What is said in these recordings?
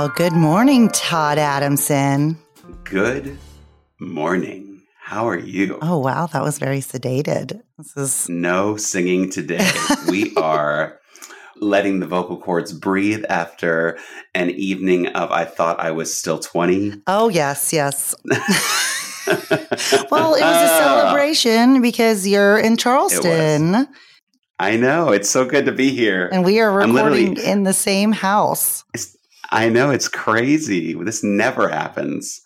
Well, good morning, Todd Adamson. Good morning. How are you? Oh, wow. That was very sedated. This is No singing today. we are letting the vocal cords breathe after an evening of I thought I was still 20. Oh, yes, yes. well, it was a celebration because you're in Charleston I know. It's so good to be here. and we are recording in the same house. It's, I know it's crazy. This never happens.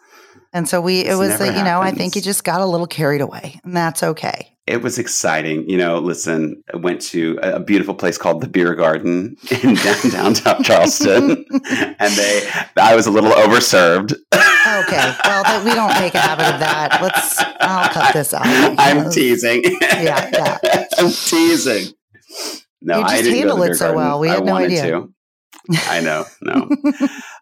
And so we, it This was, never you know, I think you just got a little carried away, and that's okay. It was exciting. You know, listen, I went to a a beautiful place called the Beer Garden in downtown Charleston. and they, I was a little overserved. Okay. Well, that we don't make a habit of that. Let's, I'll cut this out. I'm teasing. Yeah, yeah. I'm teasing. No, You I just didn't go to handle it so garden. well. We I had no idea. to. I know. No,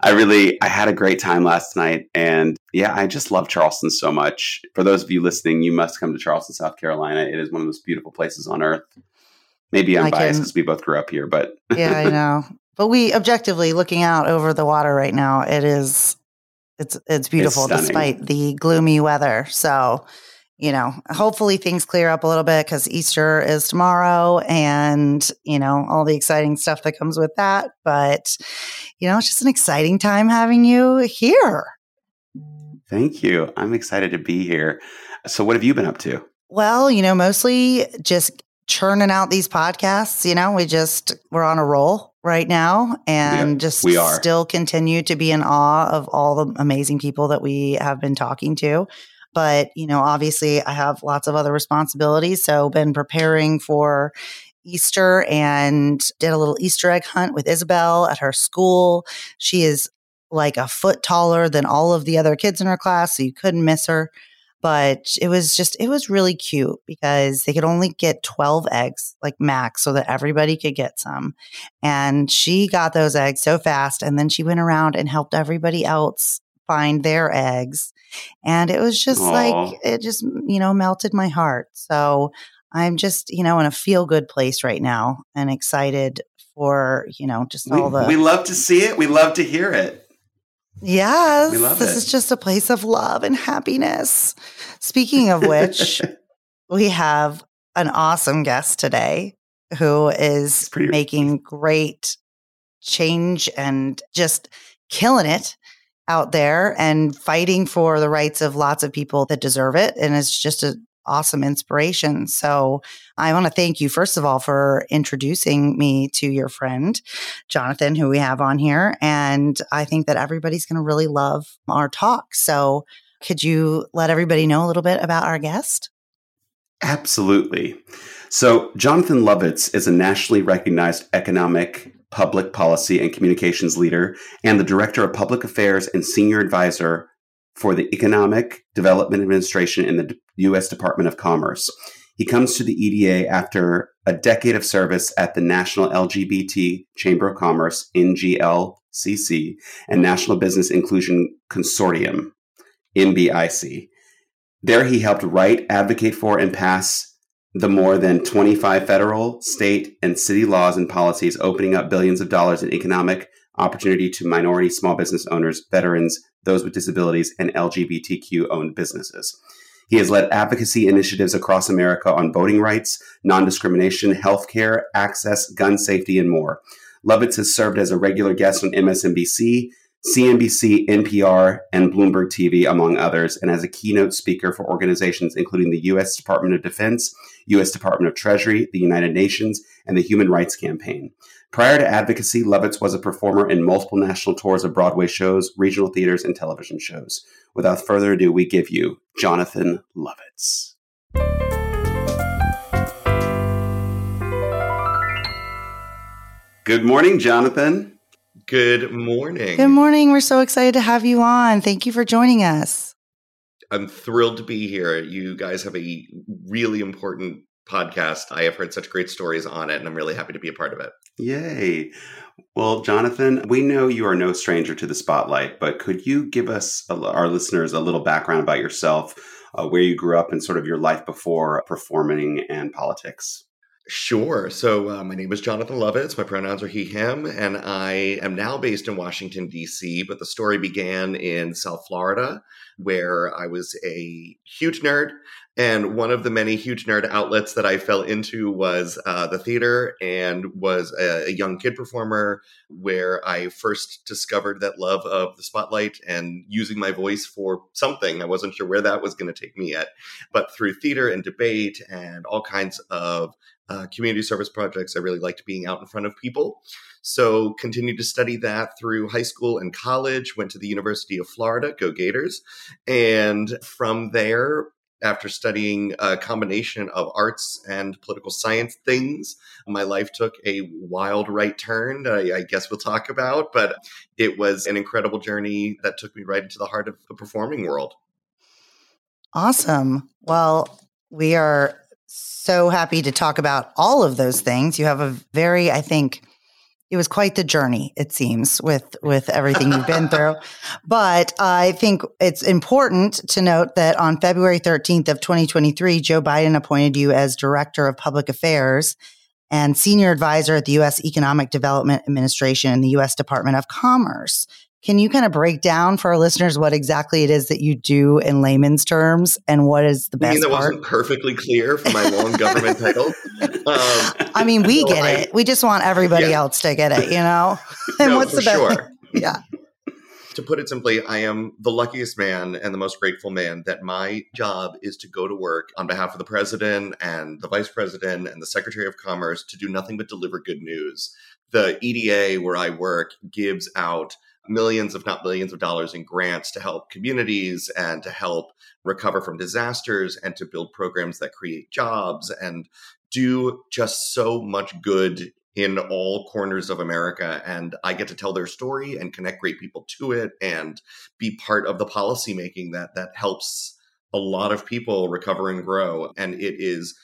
I really, I had a great time last night, and yeah, I just love Charleston so much. For those of you listening, you must come to Charleston, South Carolina. It is one of the most beautiful places on earth. Maybe I'm I biased because we both grew up here, but yeah, I know. But we objectively looking out over the water right now, it is it's it's beautiful stunning. despite the gloomy weather. So, you know, hopefully things clear up a little bit cuz Easter is tomorrow and, you know, all the exciting stuff that comes with that, but you know, it's just an exciting time having you here. thank you. I'm excited to be here. So, what have you been up to? Well, you know, mostly just churning out these podcasts. You know, we just we're on a roll right now and just we are. still continue to be in awe of all the amazing people that we have been talking to. But, you know, obviously I have lots of other responsibilities. So been preparing for Easter and did a little Easter egg hunt with Isabel at her school. She is like a foot taller than all of the other kids in her class, so you couldn't miss her but it was just it was really cute because they could only get 12 eggs like max so that everybody could get some and she got those eggs so fast and then she went around and helped everybody else find their eggs and it was just Aw. like it just you know melted my heart so i'm just you know in a feel good place right now and excited for you know just We, all the we love to see it. We love to hear it. Yes, We love this it. is just a place of love and happiness. Speaking of which, we have an awesome guest today who is making great change and just killing it out there and fighting for the rights of lots of people that deserve it. And it's just an awesome inspiration. So I want to thank you, first of all, for introducing me to your friend, Jonathan, who we have on here. And I think that everybody's going to really love our talk. So could you let everybody know a little bit about our guest? Absolutely. So, Jonathan Lovitz is a nationally recognized economic, public policy, and communications leader and the director of public affairs and senior advisor for the Economic Development Administration in the U.S. Department of Commerce. He comes to the EDA after a decade of service at the National LGBT Chamber of Commerce, NGLCC, and National Business Inclusion Consortium, NBIC. There, he helped write, advocate for, and pass the more than 25 federal, state, and city laws and policies opening up billions of dollars in economic opportunity to minority small business owners, veterans, those with disabilities, and LGBTQ owned businesses. He has led advocacy initiatives across America on voting rights, non discrimination, healthcare, access, gun safety, and more. Lovitz has served as a regular guest on MSNBC, CNBC, NPR, and Bloomberg TV, among others, and as a keynote speaker for organizations including the U.S. Department of Defense, U.S. Department of Treasury, the United Nations, and the Human Rights Campaign. Prior to advocacy, Lovitz was a performer in multiple national tours of Broadway shows, regional theaters, and television shows. Without further ado, we give you Jonathan Lovitz. Good morning, Jonathan. Good morning. Good morning. We're so excited to have you on. Thank you for joining us. I'm thrilled to be here. You guys have a really important podcast. I have heard such great stories on it, and I'm really happy to be a part of it. Yay. Well, Jonathan, we know you are no stranger to the spotlight, but could you give us, our listeners, a little background about yourself, uh, where you grew up, and sort of your life before performing and politics? Sure. So, uh, my name is Jonathan Lovitz. My pronouns are he, him, and I am now based in Washington, D.C., but the story began in South Florida, where I was a huge nerd. And one of the many huge nerd outlets that I fell into was uh, the theater and was a, a young kid performer where I first discovered that love of the spotlight and using my voice for something. I wasn't sure where that was going to take me yet. But through theater and debate and all kinds of uh, community service projects. I really liked being out in front of people. So continued to study that through high school and college, went to the University of Florida, go Gators. And from there, after studying a combination of arts and political science things, my life took a wild right turn, I, I, guess we'll talk about, but it was an incredible journey that took me right into the heart of the performing world. Awesome. Well, we are so happy to talk about all of those things. You have a very, I think, it was quite the journey it seems with with everything you've been through but i think it's important to note that on february 13th of 2023 joe biden appointed you as director of public affairs and senior advisor at the u.s economic development administration in the u.s department of commerce can you kind of break down for our listeners what exactly it is that you do in layman's terms and what is the best I mean, that part? wasn't perfectly clear for my long government title. Um, I mean, we so get I, it. We just want everybody yeah. else to get it, you know? and no, what's the best? Sure. yeah. To put it simply, I am the luckiest man and the most grateful man that my job is to go to work on behalf of the president and the vice president and the secretary of commerce to do nothing but deliver good news. The EDA where I work gives out millions, if not billions, of dollars in grants to help communities and to help recover from disasters and to build programs that create jobs and do just so much good in all corners of America. And I get to tell their story and connect great people to it and be part of the policy making that that helps a lot of people recover and grow. And it is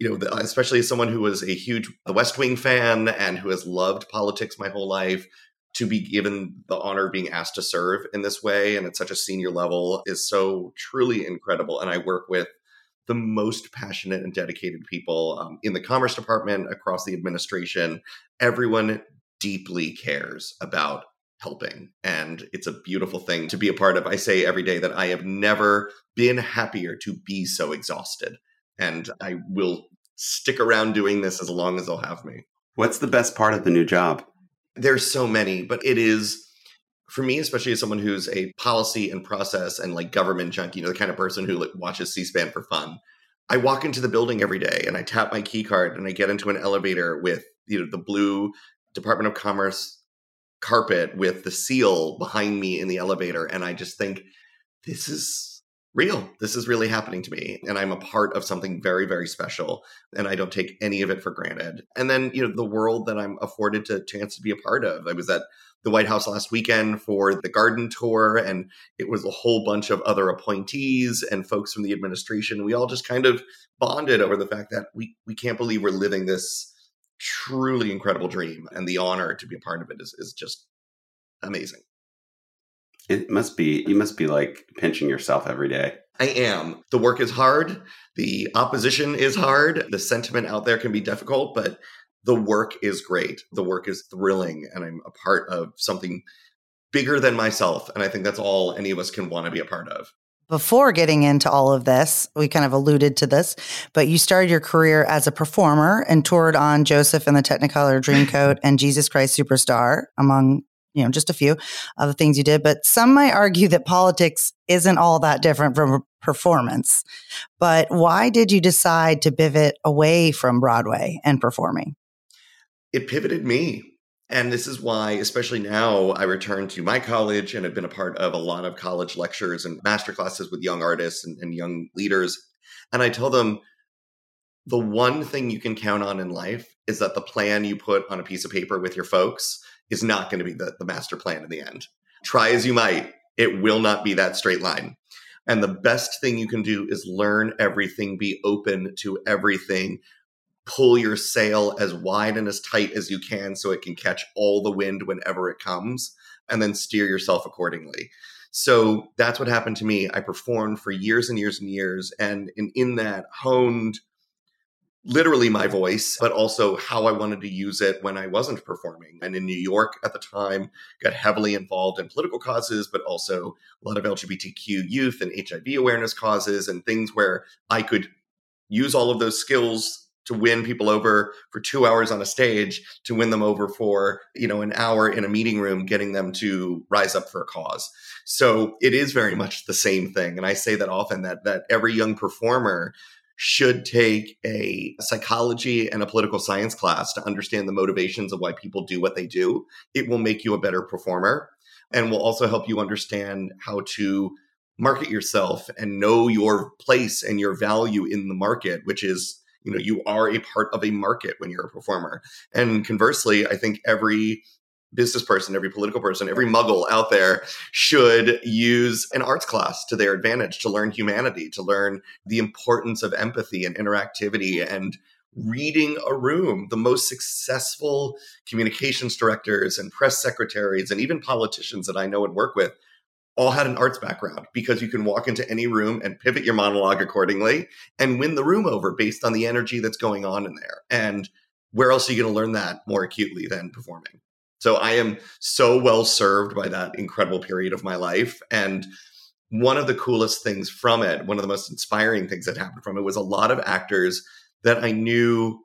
you know, especially as someone who was a huge West Wing fan and who has loved politics my whole life, to be given the honor of being asked to serve in this way and at such a senior level is so truly incredible. And I work with the most passionate and dedicated people um, in the Commerce Department, across the administration. Everyone deeply cares about helping. And it's a beautiful thing to be a part of. I say every day that I have never been happier to be so exhausted. And I will stick around doing this as long as they'll have me. What's the best part of the new job? There's so many, but it is for me, especially as someone who's a policy and process and like government junkie, you know, the kind of person who like, watches C-SPAN for fun. I walk into the building every day and I tap my key card and I get into an elevator with you know the blue Department of Commerce carpet with the seal behind me in the elevator and I just think this is real. This is really happening to me and I'm a part of something very very special and I don't take any of it for granted. And then, you know, the world that I'm afforded to chance to be a part of. I was at the White House last weekend for the garden tour, and it was a whole bunch of other appointees and folks from the administration. We all just kind of bonded over the fact that we, we can't believe we're living this truly incredible dream, and the honor to be a part of it is, is just amazing. It must be, you must be like pinching yourself every day. I am. The work is hard. The opposition is hard. The sentiment out there can be difficult, but the work is great. The work is thrilling, and I'm a part of something bigger than myself. And I think that's all any of us can want to be a part of. Before getting into all of this, we kind of alluded to this, but you started your career as a performer and toured on Joseph and the Technicolor Dreamcoat and Jesus Christ Superstar, among you know just a few of the things you did. But some might argue that politics isn't all that different from performance. But why did you decide to pivot away from Broadway and performing? it pivoted me. And this is why, especially now, I return to my college and have been a part of a lot of college lectures and master classes with young artists and, and young leaders. And I tell them the one thing you can count on in life is that the plan you put on a piece of paper with your folks is not going to be the, the master plan in the end. Try as you might, it will not be that straight line. And the best thing you can do is learn everything, be open to everything, pull your sail as wide and as tight as you can so it can catch all the wind whenever it comes and then steer yourself accordingly. So that's what happened to me. I performed for years and years and years and in, in that honed literally my voice, but also how I wanted to use it when I wasn't performing. And in New York at the time, got heavily involved in political causes, but also a lot of LGBTQ youth and HIV awareness causes and things where I could use all of those skills to win people over for two hours on a stage to win them over for you know an hour in a meeting room getting them to rise up for a cause so it is very much the same thing and i say that often that that every young performer should take a psychology and a political science class to understand the motivations of why people do what they do. It will make you a better performer and will also help you understand how to market yourself and know your place and your value in the market, which is, you know, you are a part of a market when you're a performer. And conversely, I think every business person, every political person, every muggle out there should use an arts class to their advantage to learn humanity, to learn the importance of empathy and interactivity and reading a room. The most successful communications directors and press secretaries and even politicians that I know and work with all had an arts background because you can walk into any room and pivot your monologue accordingly and win the room over based on the energy that's going on in there. And where else are you going to learn that more acutely than performing? So I am so well served by that incredible period of my life. And one of the coolest things from it, one of the most inspiring things that happened from it was a lot of actors that I knew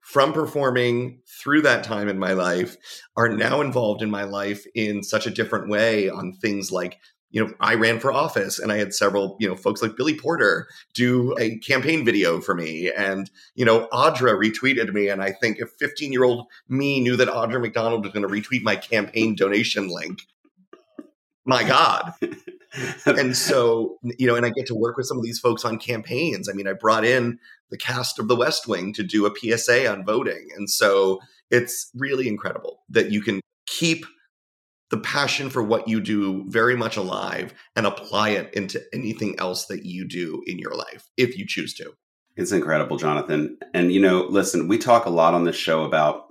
from performing through that time in my life are now involved in my life in such a different way on things like you know, I ran for office and I had several, you know, folks like Billy Porter do a campaign video for me. And, you know, Audra retweeted me. And I think if 15 year old me knew that Audra McDonald was going to retweet my campaign donation link, my God. and so, you know, and I get to work with some of these folks on campaigns. I mean, I brought in the cast of The West Wing to do a PSA on voting. And so it's really incredible that you can keep the passion for what you do very much alive and apply it into anything else that you do in your life if you choose to. It's incredible, Jonathan. And, you know, listen, we talk a lot on this show about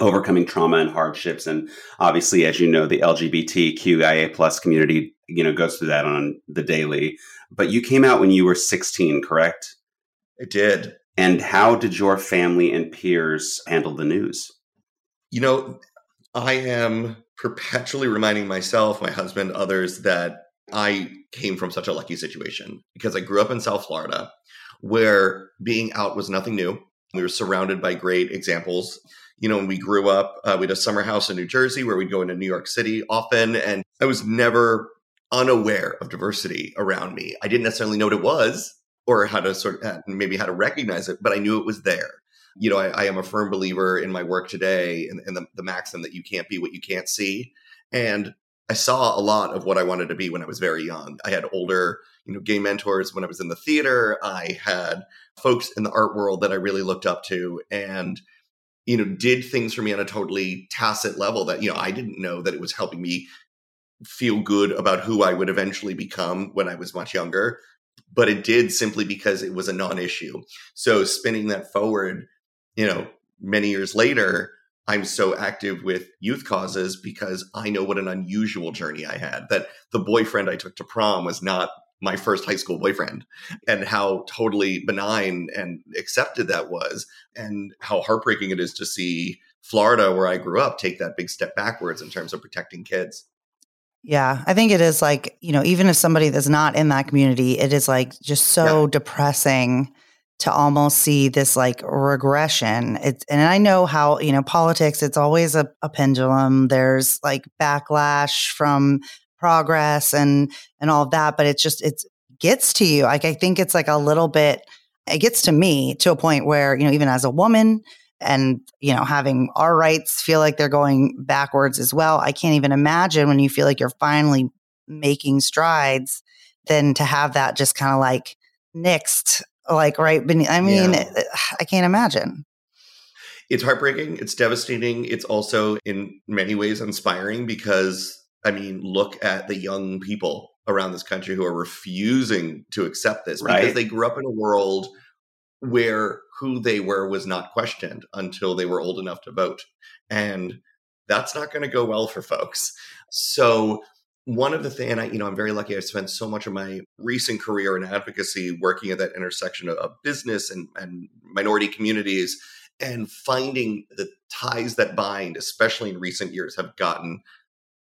overcoming trauma and hardships. And obviously, as you know, the LGBTQIA plus community, you know, goes through that on the daily. But you came out when you were 16, correct? I did. And how did your family and peers handle the news? You know, I am perpetually reminding myself, my husband, others that I came from such a lucky situation because I grew up in South Florida where being out was nothing new. We were surrounded by great examples. You know, when we grew up, uh, we had a summer house in New Jersey where we'd go into New York City often. And I was never unaware of diversity around me. I didn't necessarily know what it was or how to sort of maybe how to recognize it, but I knew it was there you know, I, I, am a firm believer in my work today in the, the maxim that you can't be what you can't see. And I saw a lot of what I wanted to be when I was very young. I had older, you know, gay mentors when I was in the theater. I had folks in the art world that I really looked up to and, you know, did things for me on a totally tacit level that, you know, I didn't know that it was helping me feel good about who I would eventually become when I was much younger. But it did simply because it was a non issue. So spinning that forward, you know, many years later, I'm so active with youth causes because I know what an unusual journey I had. That the boyfriend I took to prom was not my first high school boyfriend, and how totally benign and accepted that was, and how heartbreaking it is to see Florida, where I grew up, take that big step backwards in terms of protecting kids. Yeah, I think it is like, you know, even if somebody that's not in that community, it is like just so yeah. depressing to almost see this like regression. It's and I know how, you know, politics, it's always a, a pendulum. There's like backlash from progress and and all of that, but it's just it gets to you. Like I think it's like a little bit it gets to me to a point where, you know, even as a woman and, you know, having our rights feel like they're going backwards as well. I can't even imagine when you feel like you're finally making strides, then to have that just kind of like nixed like right beneath. I mean, yeah. I can't imagine. It's heartbreaking. It's devastating. It's also in many ways inspiring because, I mean, look at the young people around this country who are refusing to accept this right. because they grew up in a world where who they were was not questioned until they were old enough to vote. And that's not going to go well for folks. So one of the things, and I, you know, I'm very lucky. I've spent so much of my recent career in advocacy working at that intersection of, of business and, and minority communities, and finding the ties that bind, especially in recent years, have gotten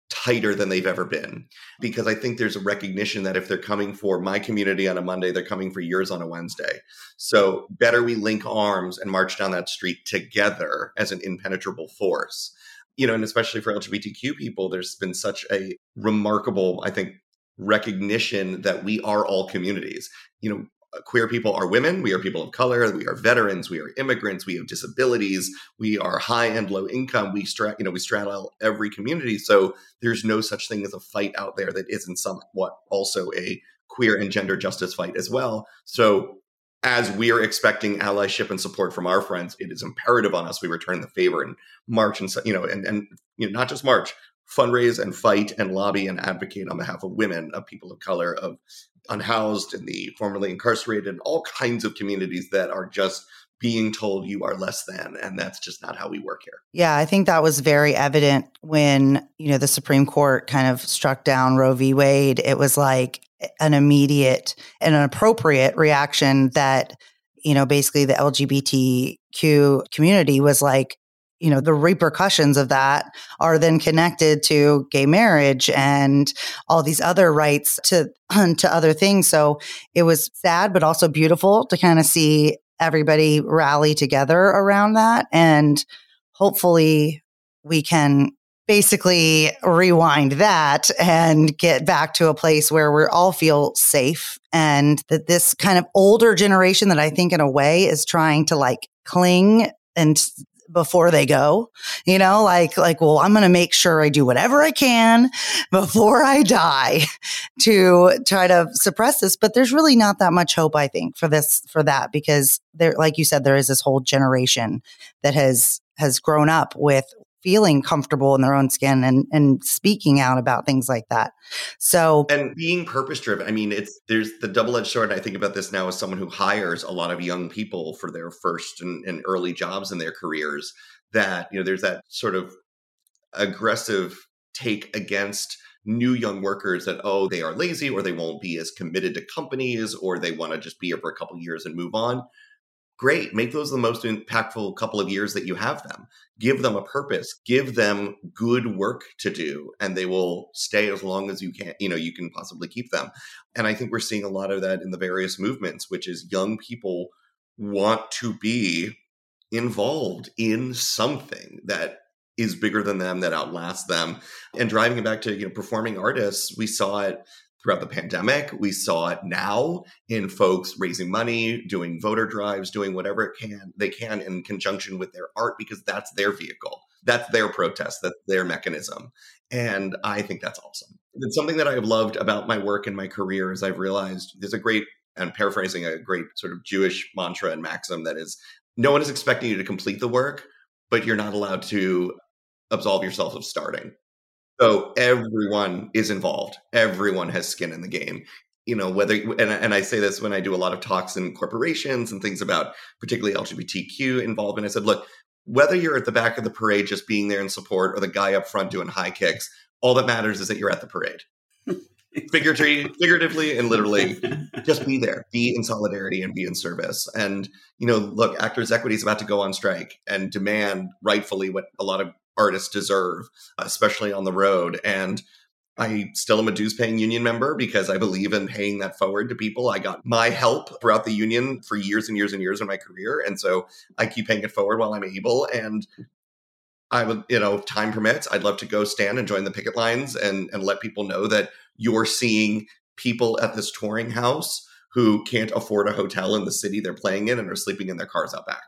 tighter than they've ever been. Because I think there's a recognition that if they're coming for my community on a Monday, they're coming for yours on a Wednesday. So better we link arms and march down that street together as an impenetrable force you know, and especially for LGBTQ people, there's been such a remarkable, I think, recognition that we are all communities. You know, queer people are women, we are people of color, we are veterans, we are immigrants, we have disabilities, we are high and low income, we stra- you know, we straddle every community. So there's no such thing as a fight out there that isn't somewhat also a queer and gender justice fight as well. So as we're expecting allyship and support from our friends, it is imperative on us we return the favor and march and you know and and you know not just march, fundraise and fight and lobby and advocate on behalf of women, of people of color, of unhoused and the formerly incarcerated, and all kinds of communities that are just being told you are less than and that's just not how we work here. Yeah, I think that was very evident when, you know, the Supreme Court kind of struck down Roe v. Wade. It was like an immediate and an appropriate reaction that you know basically the lgbtq community was like you know the repercussions of that are then connected to gay marriage and all these other rights to to other things. So it was sad but also beautiful to kind of see everybody rally together around that. And hopefully we can basically rewind that and get back to a place where we all feel safe and that this kind of older generation that I think in a way is trying to like cling and before they go, you know, like, like, well, I'm going to make sure I do whatever I can before I die to try to suppress this. But there's really not that much hope, I think, for this, for that, because there, like you said, there is this whole generation that has, has grown up with feeling comfortable in their own skin and and speaking out about things like that. So and being purpose driven. I mean, it's there's the double edged sword. I think about this now as someone who hires a lot of young people for their first and, and early jobs in their careers. That you know, there's that sort of aggressive take against new young workers that oh they are lazy or they won't be as committed to companies or they want to just be here for a couple years and move on great make those the most impactful couple of years that you have them. Give them a purpose. Give them good work to do and they will stay as long as you can you know you can possibly keep them. And i think we're seeing a lot of that in the various movements which is young people want to be involved in something that is bigger than them that outlasts them. And driving it back to you know performing artists we saw it throughout the pandemic. We saw it now in folks raising money, doing voter drives, doing whatever it can they can in conjunction with their art because that's their vehicle. That's their protest, that's their mechanism. And I think that's awesome. It's something that I have loved about my work and my career is I've realized there's a great and paraphrasing a great sort of Jewish mantra and maxim that is no one is expecting you to complete the work, but you're not allowed to absolve yourself of starting. So everyone is involved. Everyone has skin in the game. You know, whether, and, and I say this when I do a lot of talks in corporations and things about particularly LGBTQ involvement. I said, look, whether you're at the back of the parade just being there in support or the guy up front doing high kicks, all that matters is that you're at the parade. figuratively, figuratively and literally, just be there, be in solidarity and be in service. And, you know, look, Actors Equity is about to go on strike and demand rightfully what a lot of artists deserve, especially on the road. And I still am a dues paying union member because I believe in paying that forward to people. I got my help throughout the union for years and years and years in my career. And so I keep paying it forward while I'm able. And I would, you know, time permits, I'd love to go stand and join the picket lines and, and let people know that you're seeing people at this touring house who can't afford a hotel in the city they're playing in and are sleeping in their cars out back.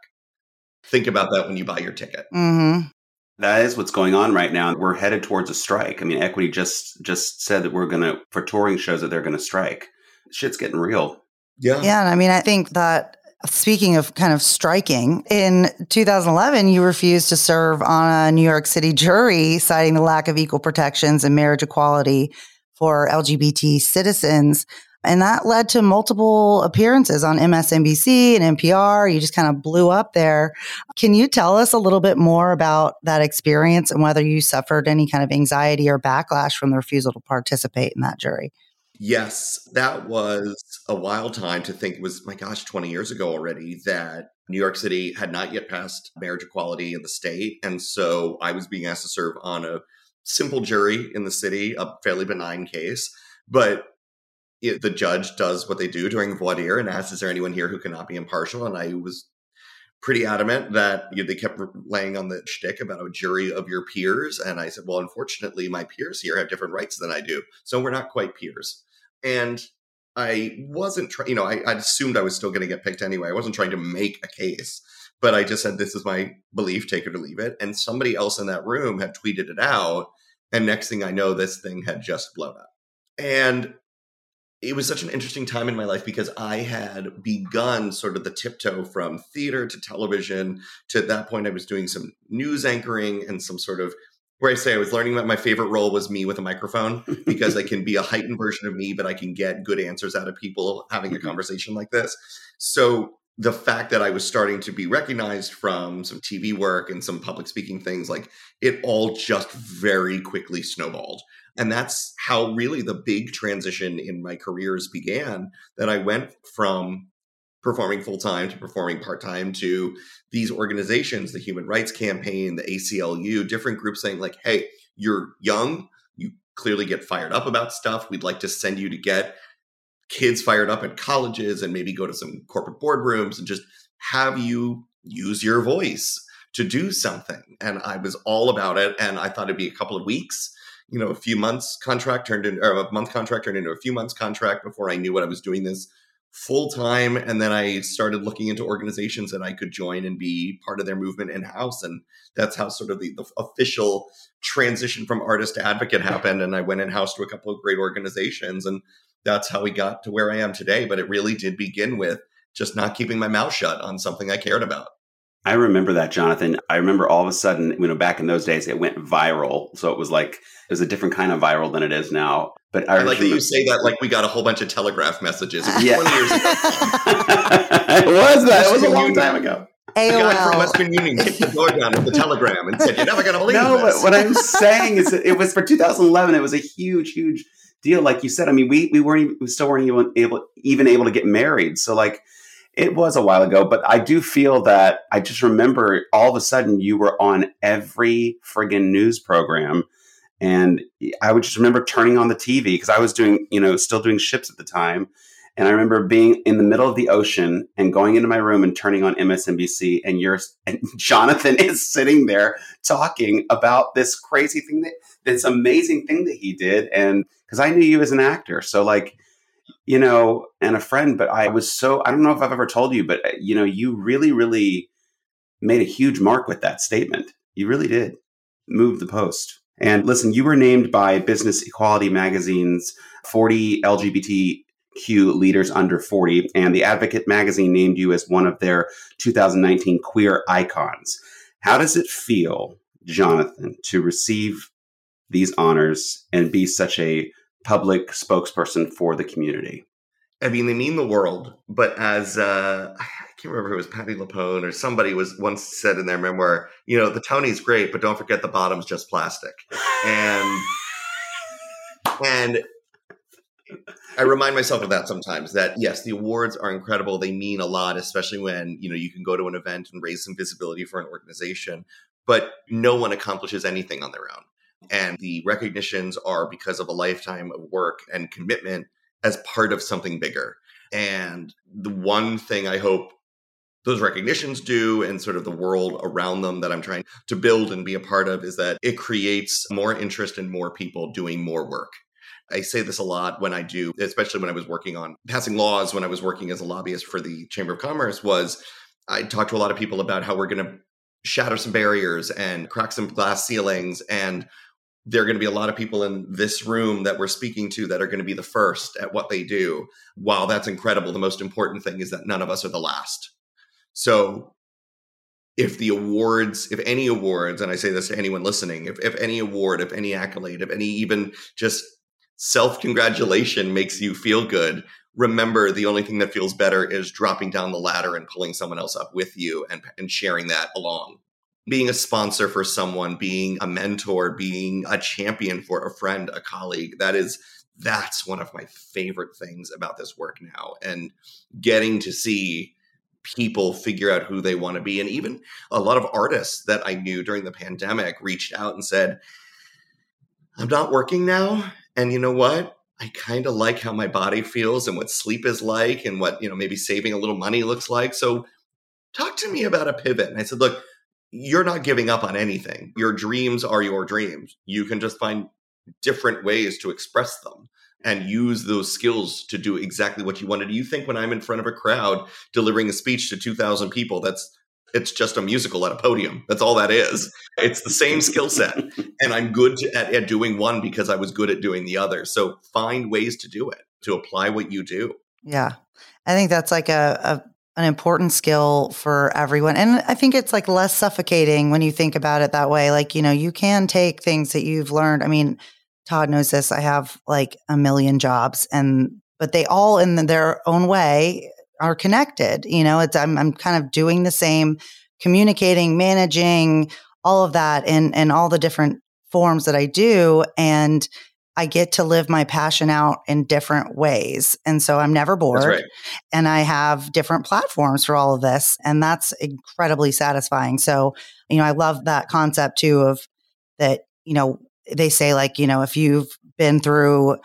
Think about that when you buy your ticket. Mm-hmm. That is what's going on right now. We're headed towards a strike. I mean, Equity just just said that we're going to for touring shows that they're going to strike. Shit's getting real. Yeah. Yeah, and I mean, I think that speaking of kind of striking, in 2011 you refused to serve on a New York City jury citing the lack of equal protections and marriage equality for LGBT citizens. And that led to multiple appearances on MSNBC and NPR. You just kind of blew up there. Can you tell us a little bit more about that experience and whether you suffered any kind of anxiety or backlash from the refusal to participate in that jury? Yes, that was a wild time to think was, my gosh, 20 years ago already that New York City had not yet passed marriage equality in the state. And so I was being asked to serve on a simple jury in the city, a fairly benign case. But it, the judge does what they do during voir dire and asks, Is there anyone here who cannot be impartial? And I was pretty adamant that you know, they kept laying on the shtick about a jury of your peers. And I said, Well, unfortunately, my peers here have different rights than I do. So we're not quite peers. And I wasn't trying, you know, I, I assumed I was still going to get picked anyway. I wasn't trying to make a case, but I just said, this is my belief, take it or leave it. And somebody else in that room had tweeted it out. And next thing I know, this thing had just blown up. And it was such an interesting time in my life because I had begun sort of the tiptoe from theater to television. To that point, I was doing some news anchoring and some sort of where I say I was learning that my favorite role was me with a microphone because I can be a heightened version of me, but I can get good answers out of people having a mm-hmm. conversation like this. So the fact that I was starting to be recognized from some TV work and some public speaking things, like it all just very quickly snowballed. And that's how really the big transition in my careers began that I went from performing full time to performing part time to these organizations, the Human Rights Campaign, the ACLU, different groups saying, like, hey, you're young, you clearly get fired up about stuff. We'd like to send you to get kids fired up at colleges and maybe go to some corporate boardrooms and just have you use your voice to do something. And I was all about it. And I thought it'd be a couple of weeks. You know, a few months contract turned into, a month contract turned into a few months contract before I knew what I was doing this full time. And then I started looking into organizations that I could join and be part of their movement in house. And that's how sort of the, the, official transition from artist to advocate happened. And I went in house to a couple of great organizations. And that's how we got to where I am today. But it really did begin with just not keeping my mouth shut on something I cared about. I remember that, Jonathan. I remember all of a sudden, you know, back in ththose days, it went viral. So it was like, it was a different kind of viral than it is now. But I, I like that you say that like we got a whole bunch of telegraph messages. It was yeah. 20 years ago. it was that. It was a long time ago. AOL. The guy from Western Union kicked the door down with the telegram and said, "You're never going to believe no, this." but what I'm saying is, it was for 2011. It was a huge, huge deal. Like you said, I mean, we we weren't, even, we still weren't even able even able to get married. So like, it was a while ago. But I do feel that I just remember all of a sudden you were on every friggin' news program and I would just remember turning on the TV because I was doing, you know, still doing ships at the time. And I remember being in the middle of the ocean and going into my room and turning on MSNBC, and you're and Jonathan is sitting there talking about this crazy thing that this amazing thing that he did, and because I knew you as an actor, so like, you know, and a friend, but I was so I don't know if I've ever told you, but uh, you know, you really, really made a huge mark with that statement. You really did move the post. And listen, you were named by Business Equality Magazine's 40 LGBTQ leaders under 40, and the Advocate magazine named you as one of their 2019 queer icons. How does it feel, Jonathan, to receive these honors and be such a public spokesperson for the community? I mean, they mean the world, but as uh, I can't remember who it was Patti LuPone or somebody was once said in their memoir, you know, the Tony's great, but don't forget the bottom's just plastic. And and I remind myself of that sometimes that yes, the awards are incredible. They mean a lot, especially when, you know, you can go to an event and raise some visibility for an organization, but no one accomplishes anything on their own. And the recognitions are because of a lifetime of work and commitment as part of something bigger. And the one thing I hope those recognitions do and sort of the world around them that I'm trying to build and be a part of is that it creates more interest in more people doing more work. I say this a lot when I do, especially when I was working on passing laws, when I was working as a lobbyist for the Chamber of Commerce, was I talked to a lot of people about how we're going to shatter some barriers and crack some glass ceilings and there are going to be a lot of people in this room that we're speaking to that are going to be the first at what they do. While that's incredible, the most important thing is that none of us are the last. So if the awards, if any awards, and I say this to anyone listening, if, if any award, if any accolade, if any even just self congratulation makes you feel good, remember the only thing that feels better is dropping down the ladder and pulling someone else up with you and, and sharing that along. Being a sponsor for someone, being a mentor, being a champion for a friend, a colleague, that is that's one of my favorite things about this work now. And getting to see people figure out who they want to be. And even a lot of artists that i knew during the pandemic reached out and said i'm not working now. And you know what? I kind of like how my body feels and what sleep is like and what you know maybe saving a little money looks like. So talk to me about a pivot. And i said look you're not giving up on anything your dreams are your dreams you can just find different ways to express them and use those skills to do exactly what you wanted. do. You think when I'm in front of a crowd delivering a speech to 2,000 people, that's it's just a musical at a podium. That's all that is. It's the same skill set. And I'm good at, at doing one because I was good at doing the other. So find ways to do it, to apply what you do. Yeah. I think that's like a, a an important skill for everyone. And I think it's like less suffocating when you think about it that way. Like, you know, you can take things that you've learned. I mean, Todd knows this. I have like a million jobs and but they all in their own way are connected. You know, it's I'm I'm kind of doing the same communicating, managing, all of that in in all the different forms that I do and I get to live my passion out in different ways. And so I'm never bored. Right. And I have different platforms for all of this. And that's incredibly satisfying. So, you know, I love that concept too of that, you know, they say like, you know, if you've been through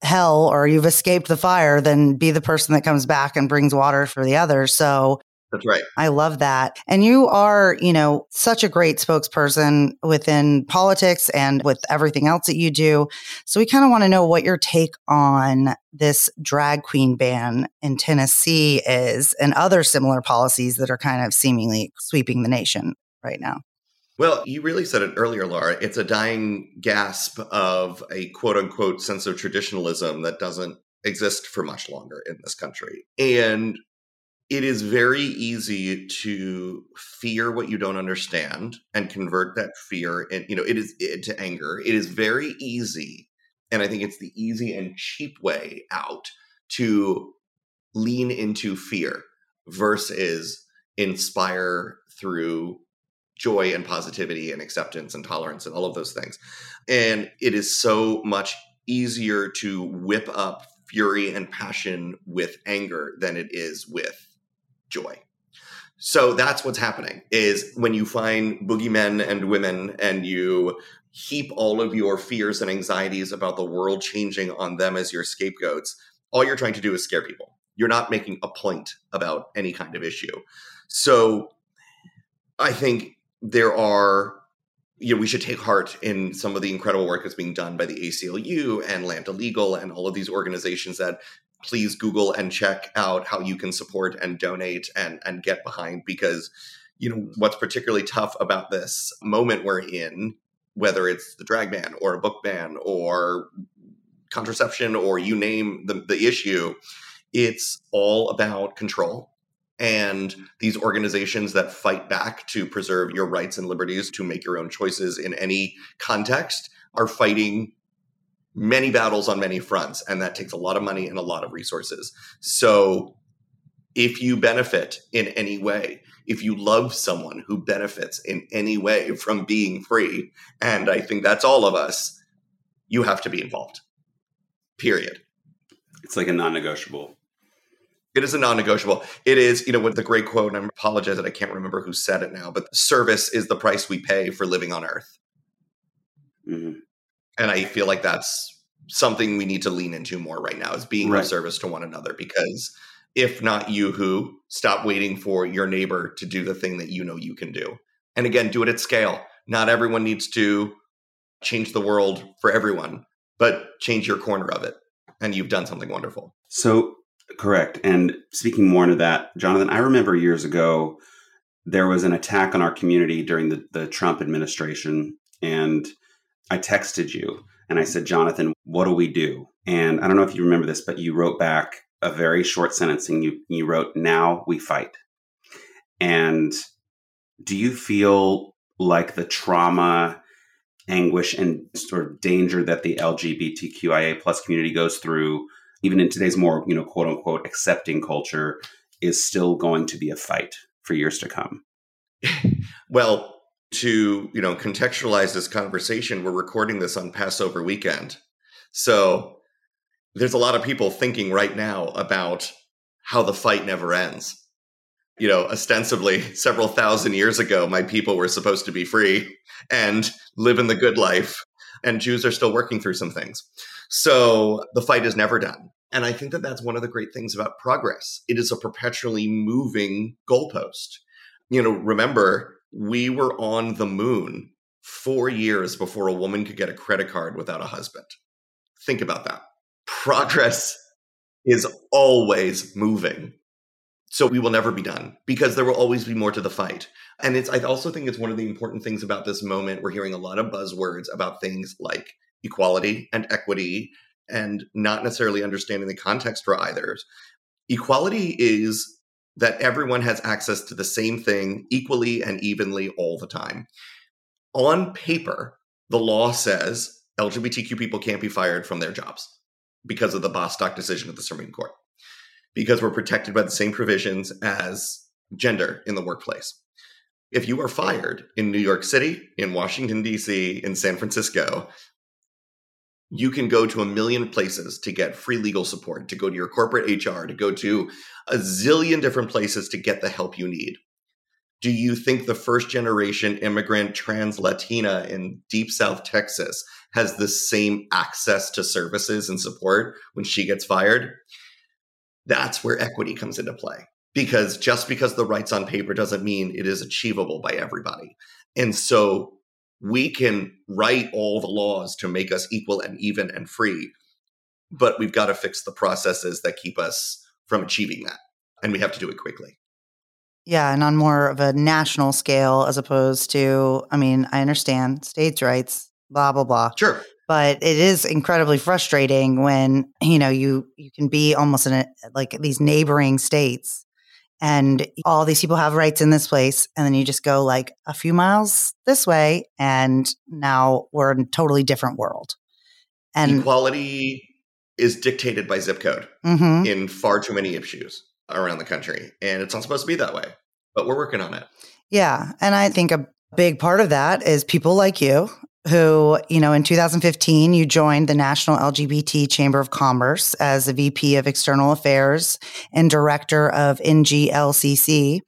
hell or you've escaped the fire, then be the person that comes back and brings water for the others. So that's right. I love that. And you are, you know, such a great spokesperson within politics and with everything else that you do. So we kind of want to know what your take on this drag queen ban in Tennessee is and other similar policies that are kind of seemingly sweeping the nation right now. Well, you really said it earlier, Laura. It's a dying gasp of a quote unquote sense of traditionalism that doesn't exist for much longer in this country. And it is very easy to fear what you don't understand and convert that fear and you know it is eh, into anger it is very easy and i think it's the easy and cheap way out to lean into fear versus inspire through joy and positivity and acceptance and tolerance and all of those things. And it is so much easier to whip up fury and passion with anger than it is with joy. So that's what's happening is when you find boogeymen and women and you heap all of your fears and anxieties about the world changing on them as your scapegoats, all you're trying to do is scare people. You're not making a point about any kind of issue. So I think there are you know, we should take heart in some of the incredible work that's being done by the ACLU and Lambda Legal and all of these organizations that please Google and check out how you can support and donate and and get behind because you know what's particularly tough about this moment we're in, whether it's the drag ban or a book ban or contraception or you name the, the issue, it's all about control. And these organizations that fight back to preserve your rights and liberties to make your own choices in any context are fighting many battles on many fronts and that takes a lot of money and a lot of resources so if you benefit in any way if you love someone who benefits in any way from being free and i think that's all of us you have to be involved period it's like a non-negotiable it is a non-negotiable. It is, you know, with the great quote, and I apologize that I can't remember who said it now, but service is the price we pay for living on earth. Mm-hmm. And I feel like that's something we need to lean into more right now is being right. of service to one another because if not you who, stop waiting for your neighbor to do the thing that you know you can do. And again, do it at scale. Not everyone needs to change the world for everyone, but change your corner of it. And you've done something wonderful. So Correct. And speaking more into that, Jonathan, I remember years ago there was an attack on our community during the, the Trump administration. And I texted you and I said, Jonathan, what do we do? And I don't know if you remember this, but you wrote back a very short sentence and you, you wrote, Now we fight. And do you feel like the trauma anguish and sort of danger that the LGBTQIA plus community goes through, even in today's more, you know, quote unquote accepting culture, is still going to be a fight for years to come. well, to, you know, contextualize this conversation, we're recording this on Passover weekend. So there's a lot of people thinking right now about how the fight never ends. You know, ostensibly, several thousand years ago, my people were supposed to be free and live in the good life, and Jews are still working through some things. So the fight is never done. And I think that that's one of the great things about progress. It is a perpetually moving goalpost. You know, remember, we were on the moon four years before a woman could get a credit card without a husband. Think about that progress is always moving. So we will never be done because there will always be more to the fight. And it's I also think it's one of the important things about this moment. We're hearing a lot of buzzwords about things like equality and equity and not necessarily understanding the context for either. Equality is that everyone has access to the same thing equally and evenly all the time. On paper, the law says LGBTQ people can't be fired from their jobs because of the Bostock decision of the Supreme Court, because we're protected by the same provisions as gender in the workplace. If you are fired in New York City, in Washington, D.C., in San Francisco, you can go to a million places to get free legal support, to go to your corporate HR, to go to a zillion different places to get the help you need. Do you think the first generation immigrant trans Latina in deep South Texas has the same access to services and support when she gets fired, that's where equity comes into play. Because just because the rights on paper doesn't mean it is achievable by everybody. And so we can write all the laws to make us equal and even and free, but we've got to fix the processes that keep us from achieving that. And we have to do it quickly. Yeah, and on more of a national scale as opposed to, I mean, I understand states' rights, blah blah blah. Sure. But it is incredibly frustrating when you know you you can be almost in a, like these neighboring states, and all these people have rights in this place, and then you just go like a few miles this way, and now we're in a totally different world. And equality is dictated by zip code mm-hmm. in far too many issues around the country, and it's not supposed to be that way. But we're working on it. Yeah, and I think a big part of that is people like you who, you know, in 2015, you joined the National LGBT Chamber of Commerce as a VP of External Affairs and Director of NGLCC.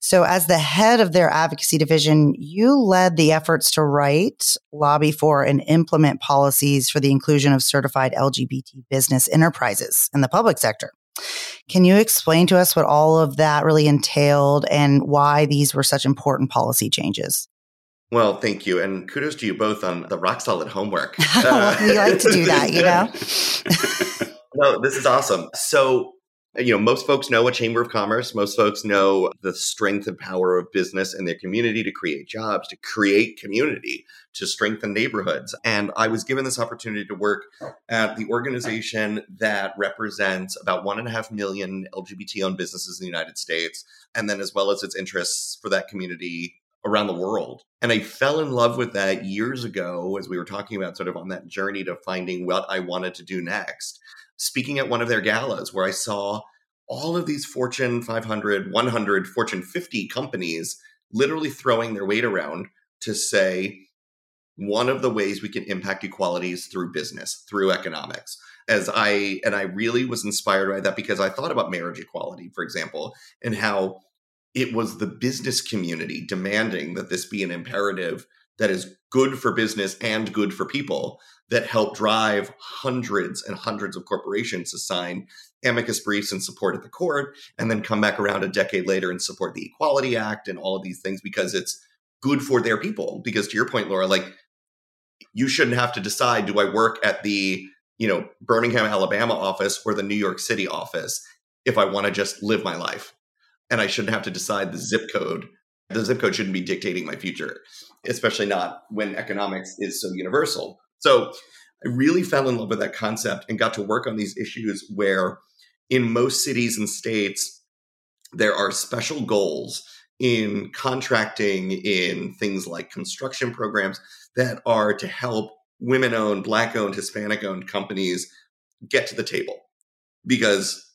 So, as the head of their advocacy division, you led the efforts to write, lobby for, and implement policies for the inclusion of certified LGBT business enterprises in the public sector. Can you explain to us what all of that really entailed and why these were such important policy changes? Well, thank you. And kudos to you both on the rock solid homework. Uh, we like to do that, you know? no, this is awesome. So, you know, most folks know a chamber of commerce. Most folks know the strength and power of business in their community to create jobs, to create community, to strengthen neighborhoods. And I was given this opportunity to work at the organization that represents about one and a half million LGBT owned businesses in the United States, and then as well as its interests for that community around the world. And I fell in love with that years ago as we were talking about sort of on that journey to finding what I wanted to do next. Speaking at one of their galas where I saw all of these Fortune 500, 100, Fortune 50 companies literally throwing their weight around to say, one of the ways we can impact equality is through business, through economics. As I, and I really was inspired by that because I thought about marriage equality, for example, and how it was the business community demanding that this be an imperative that is good for business and good for people that helped drive hundreds and hundreds of corporations to sign amicus briefs in support of the court and then come back around a decade later and support the equality act and all of these things because it's good for their people. Because to your point laura like you shouldn't have to decide do i work at the you know birmingham alabama office or the new york city office if i want to just live my life and I shouldn't have to decide the zip code. The zip code shouldn't be dictating my future, especially not when economics is so universal. So I really fell in love with that concept and got to work on these issues where in most cities and states, there are special goals in contracting, in things like construction programs that are to help women owned, black owned, Hispanic owned companies get to the table. Because,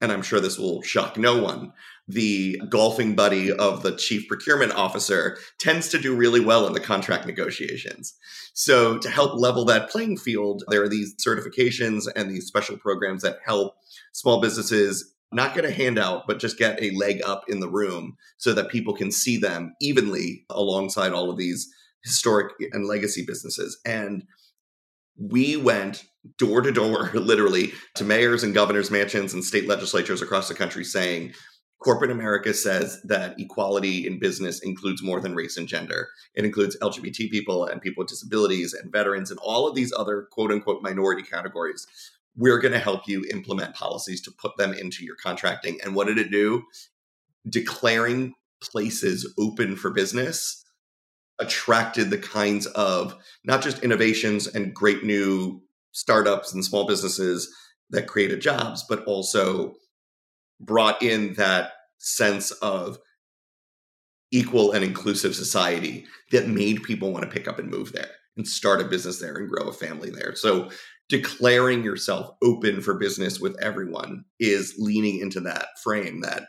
and I'm sure this will shock no one, the golfing buddy of the chief procurement officer tends to do really well in the contract negotiations. So, to help level that playing field, there are these certifications and these special programs that help small businesses not get a handout, but just get a leg up in the room so that people can see them evenly alongside all of these historic and legacy businesses. And we went door to door, literally, to mayors and governors' mansions and state legislatures across the country saying, Corporate America says that equality in business includes more than race and gender. It includes LGBT people and people with disabilities and veterans and all of these other quote unquote minority categories we're going to help you implement policies to put them into your contracting. And what did it do? Declaring places open for business attracted the kinds of not just innovations and great new startups and small businesses that created jobs, but also brought in that sense of equal and inclusive society that made people want to pick up and move there and start a business there and grow a family there. So declaring yourself open for business with everyone is leaning into that frame that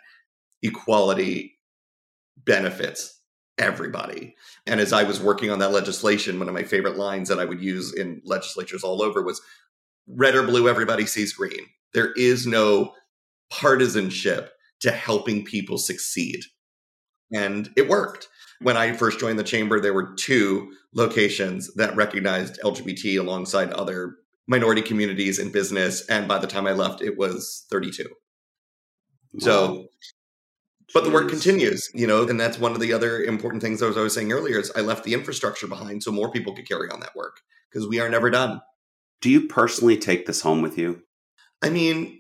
equality benefits everybody. And as I was working on that legislation, one of my favorite lines that I would use in legislatures all over was red or blue, everybody sees green. There is no partisanship to helping people succeed. And it worked. When I first joined the chamber, there were two locations that recognized LGBT alongside other minority communities in business. And by the time I left, it was 32. Wow. So, but the work continues, you know, and that's one of the other important things I was always saying earlier is I left the infrastructure behind so more people could carry on that work because we are never done. Do you personally take this home with you? I mean,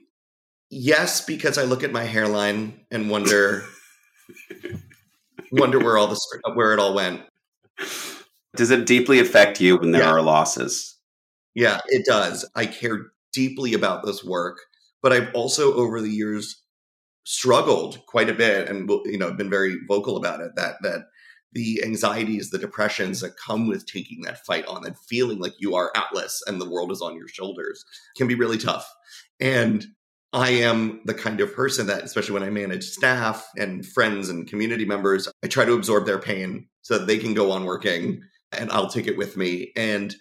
yes, because I look at my hairline and wonder wonder where all this where it all went. Does it deeply affect you when there yeah. are losses? Yeah, it does. I care deeply about this work, but I've also over the years struggled quite a bit and you know been very vocal about it that that the anxieties, the depressions that come with taking that fight on and feeling like you are Atlas and the world is on your shoulders can be really tough. And I am the kind of person that, especially when I manage staff and friends and community members, I try to absorb their pain so that they can go on working and I'll take it with me. And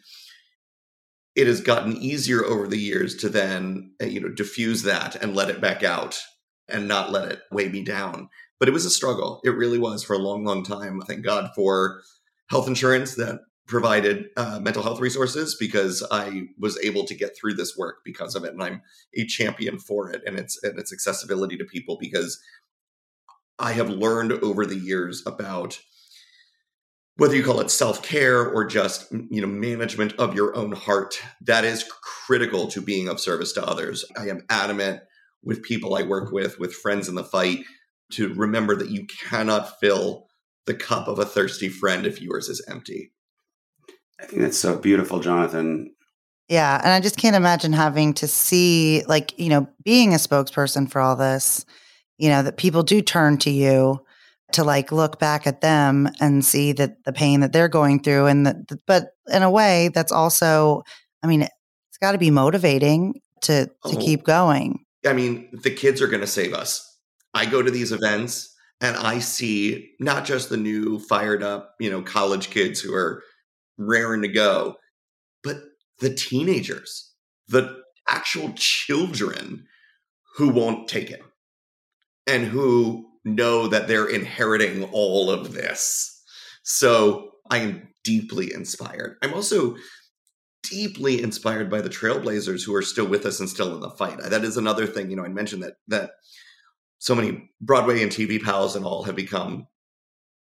it has gotten easier over the years to then uh, you know diffuse that and let it back out and not let it weigh me down. But it was a struggle. It really was for a long long time thank god for health insurance that provided uh, mental health resources because i was able to get through this work because of it and i'm a champion for it and its and its accessibility to people because i have learned over the years about whether you call it self-care or just you know management of your own heart that is critical to being of service to others. I am adamant with people i work with with friends in the fight to remember that you cannot fill the cup of a thirsty friend if yours is empty. I think that's so beautiful jonathan. Yeah and i just can't imagine having to see like you know being a spokesperson for all this you know that people do turn to you to like look back at them and see that the pain that they're going through and that but in a way that's also i mean it's got to be motivating to to oh. keep going i mean the kids are going to save us i go to these events and i see not just the new fired up you know college kids who are raring to go but the teenagers the actual children who won't take it and who know that they're inheriting all of this. So I am deeply inspired. I'm also deeply inspired by the trailblazers who are still with us and still in the fight. That is another thing, you know, I mentioned that that so many Broadway and TV pals and all have become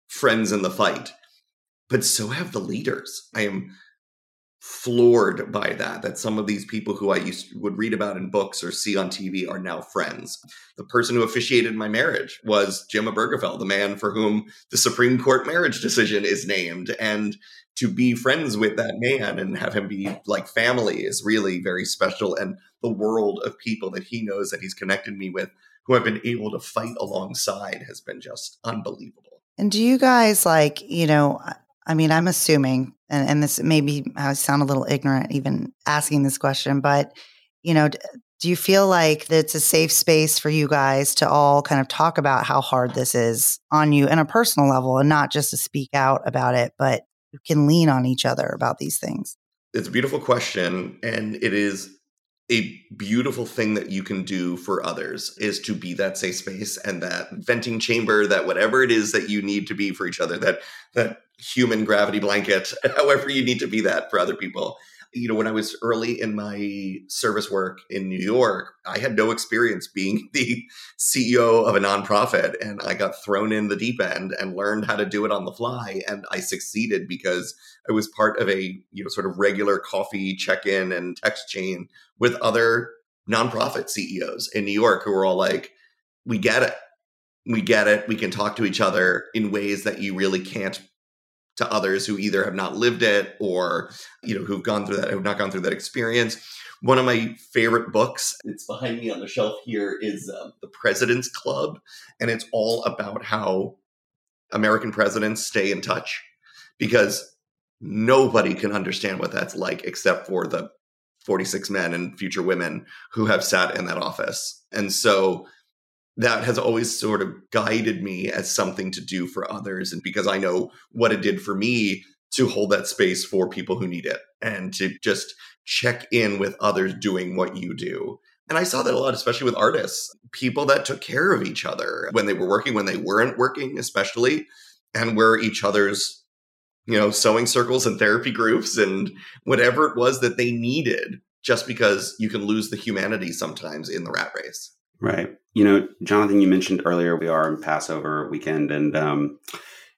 friends in the fight. But so have the leaders. I am floored by that that some of these people who i used would read about in books or see on tv are now friends. The person who officiated my marriage was jim obergefell the man for whom the supreme court marriage decision is named. And to be friends with that man and have him be like family is really very special. And the world of people that he knows that he's connected me with who I've been able to fight alongside has been just unbelievable. And do you guys like, you know, I mean, I'm assuming, and, and this maybe I sound a little ignorant even asking this question, but, you know, do you feel like it's a safe space for you guys to all kind of talk about how hard this is on you in a personal level and not just to speak out about it, but you can lean on each other about these things? It's a beautiful question. And it is a beautiful thing that you can do for others is to be that safe space and that venting chamber that whatever it is that you need to be for each other that that human gravity blanket however you need to be that for other people you know, when I was early in my service work in New York, I had no experience being the CEO of a nonprofit. And I got thrown in the deep end and learned how to do it on the fly. And I succeeded because I was part of a, you know, sort of regular coffee check in and text chain with other nonprofit CEOs in New York who were all like, we get it. We get it. We can talk to each other in ways that you really can't to others who either have not lived it or you know who've gone through that have not gone through that experience. One of my favorite books it's behind me on the shelf here is uh, the president's club and it's all about how american presidents stay in touch because nobody can understand what that's like except for the 46 men and future women who have sat in that office. And so that has always sort of guided me as something to do for others. And because I know what it did for me to hold that space for people who need it and to just check in with others doing what you do. And I saw that a lot, especially with artists, people that took care of each other when they were working, when they weren't working, especially, and were each other's, you know, sewing circles and therapy groups and whatever it was that they needed, just because you can lose the humanity sometimes in the rat race. Right. You know, Jonathan, you mentioned earlier we are in Passover weekend, and um,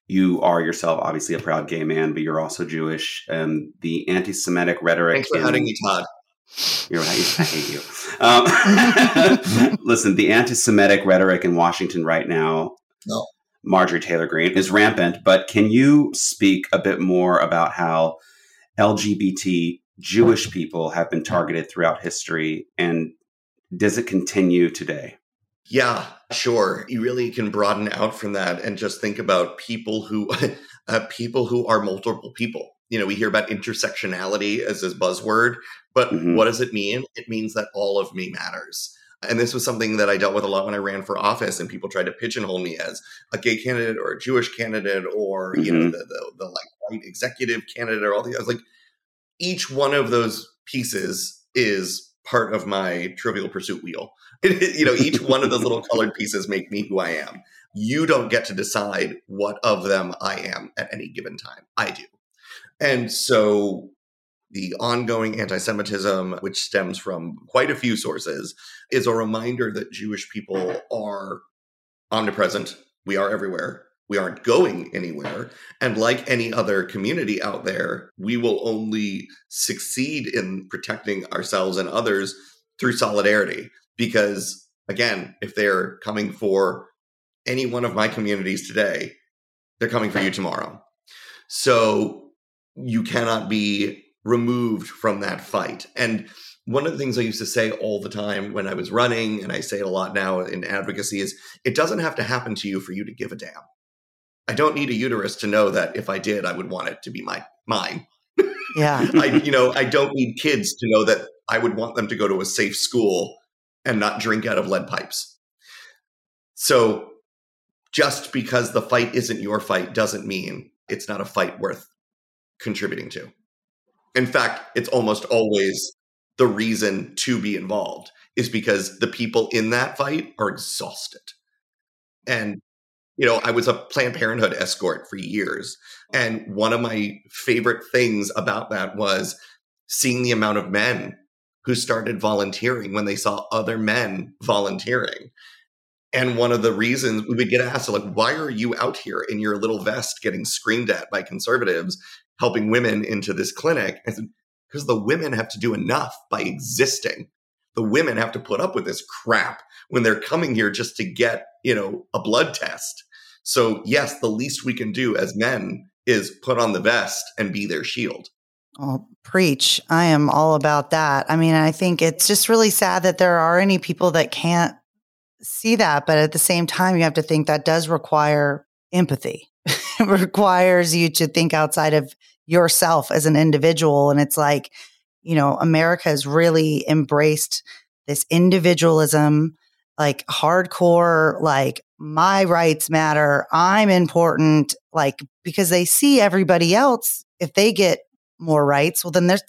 you are yourself obviously a proud gay man, but you're also Jewish. And the anti-Semitic rhetoric. Thanks for in, having me, Todd. You're right. I hate you. Um, listen, the anti-Semitic rhetoric in Washington right now. No. Marjorie Taylor Greene is rampant, but can you speak a bit more about how LGBT Jewish people have been targeted throughout history and does it continue today? Yeah, sure. You really can broaden out from that and just think about people who uh, people who are multiple people. You know, we hear about intersectionality as this buzzword, but mm-hmm. what does it mean? It means that all of me matters. And this was something that I dealt with a lot when I ran for office, and people tried to pigeonhole me as a gay candidate or a Jewish candidate or mm-hmm. you know mm-hmm. the, the, the like white executive candidate or all the. I was like, each one of those pieces is part of my Trivial Pursuit wheel. you know, each one of those little colored pieces make me who I am. You don't get to decide what of them I am at any given time. I do. And so the ongoing anti Semitism, which stems from quite a few sources, is a reminder that Jewish people are omnipresent. We are everywhere. We aren't going anywhere. And like any other community out there, we will only succeed in protecting ourselves and others through solidarity. Because again, if they're coming for any one of my communities today, they're coming for you tomorrow. So you cannot be removed from that fight. And one of the things I used to say all the time when I was running, and I say it a lot now in advocacy, is it doesn't have to happen to you for you to give a damn. I don't need a uterus to know that if I did, I would want it to be my mine. Yeah. I you know, I don't need kids to know that I would want them to go to a safe school and not drink out of lead pipes. So just because the fight isn't your fight doesn't mean it's not a fight worth contributing to. In fact, it's almost always the reason to be involved is because the people in that fight are exhausted. And you know, I was a Planned Parenthood escort for years. And one of my favorite things about that was seeing the amount of men who started volunteering when they saw other men volunteering. And one of the reasons we would get asked, like, why are you out here in your little vest getting screamed at by conservatives helping women into this clinic? I said, because the women have to do enough by existing. The women have to put up with this crap when they're coming here just to get, you know, a blood test. So, yes, the least we can do as men is put on the vest and be their shield. Oh, preach. I am all about that. I mean, I think it's just really sad that there are any people that can't see that. But at the same time, you have to think that does require empathy. it requires you to think outside of yourself as an individual. And it's like, you know, America has really embraced this individualism, like hardcore, like my rights matter. I'm important, like because they see everybody else. If they get more rights, well, then there's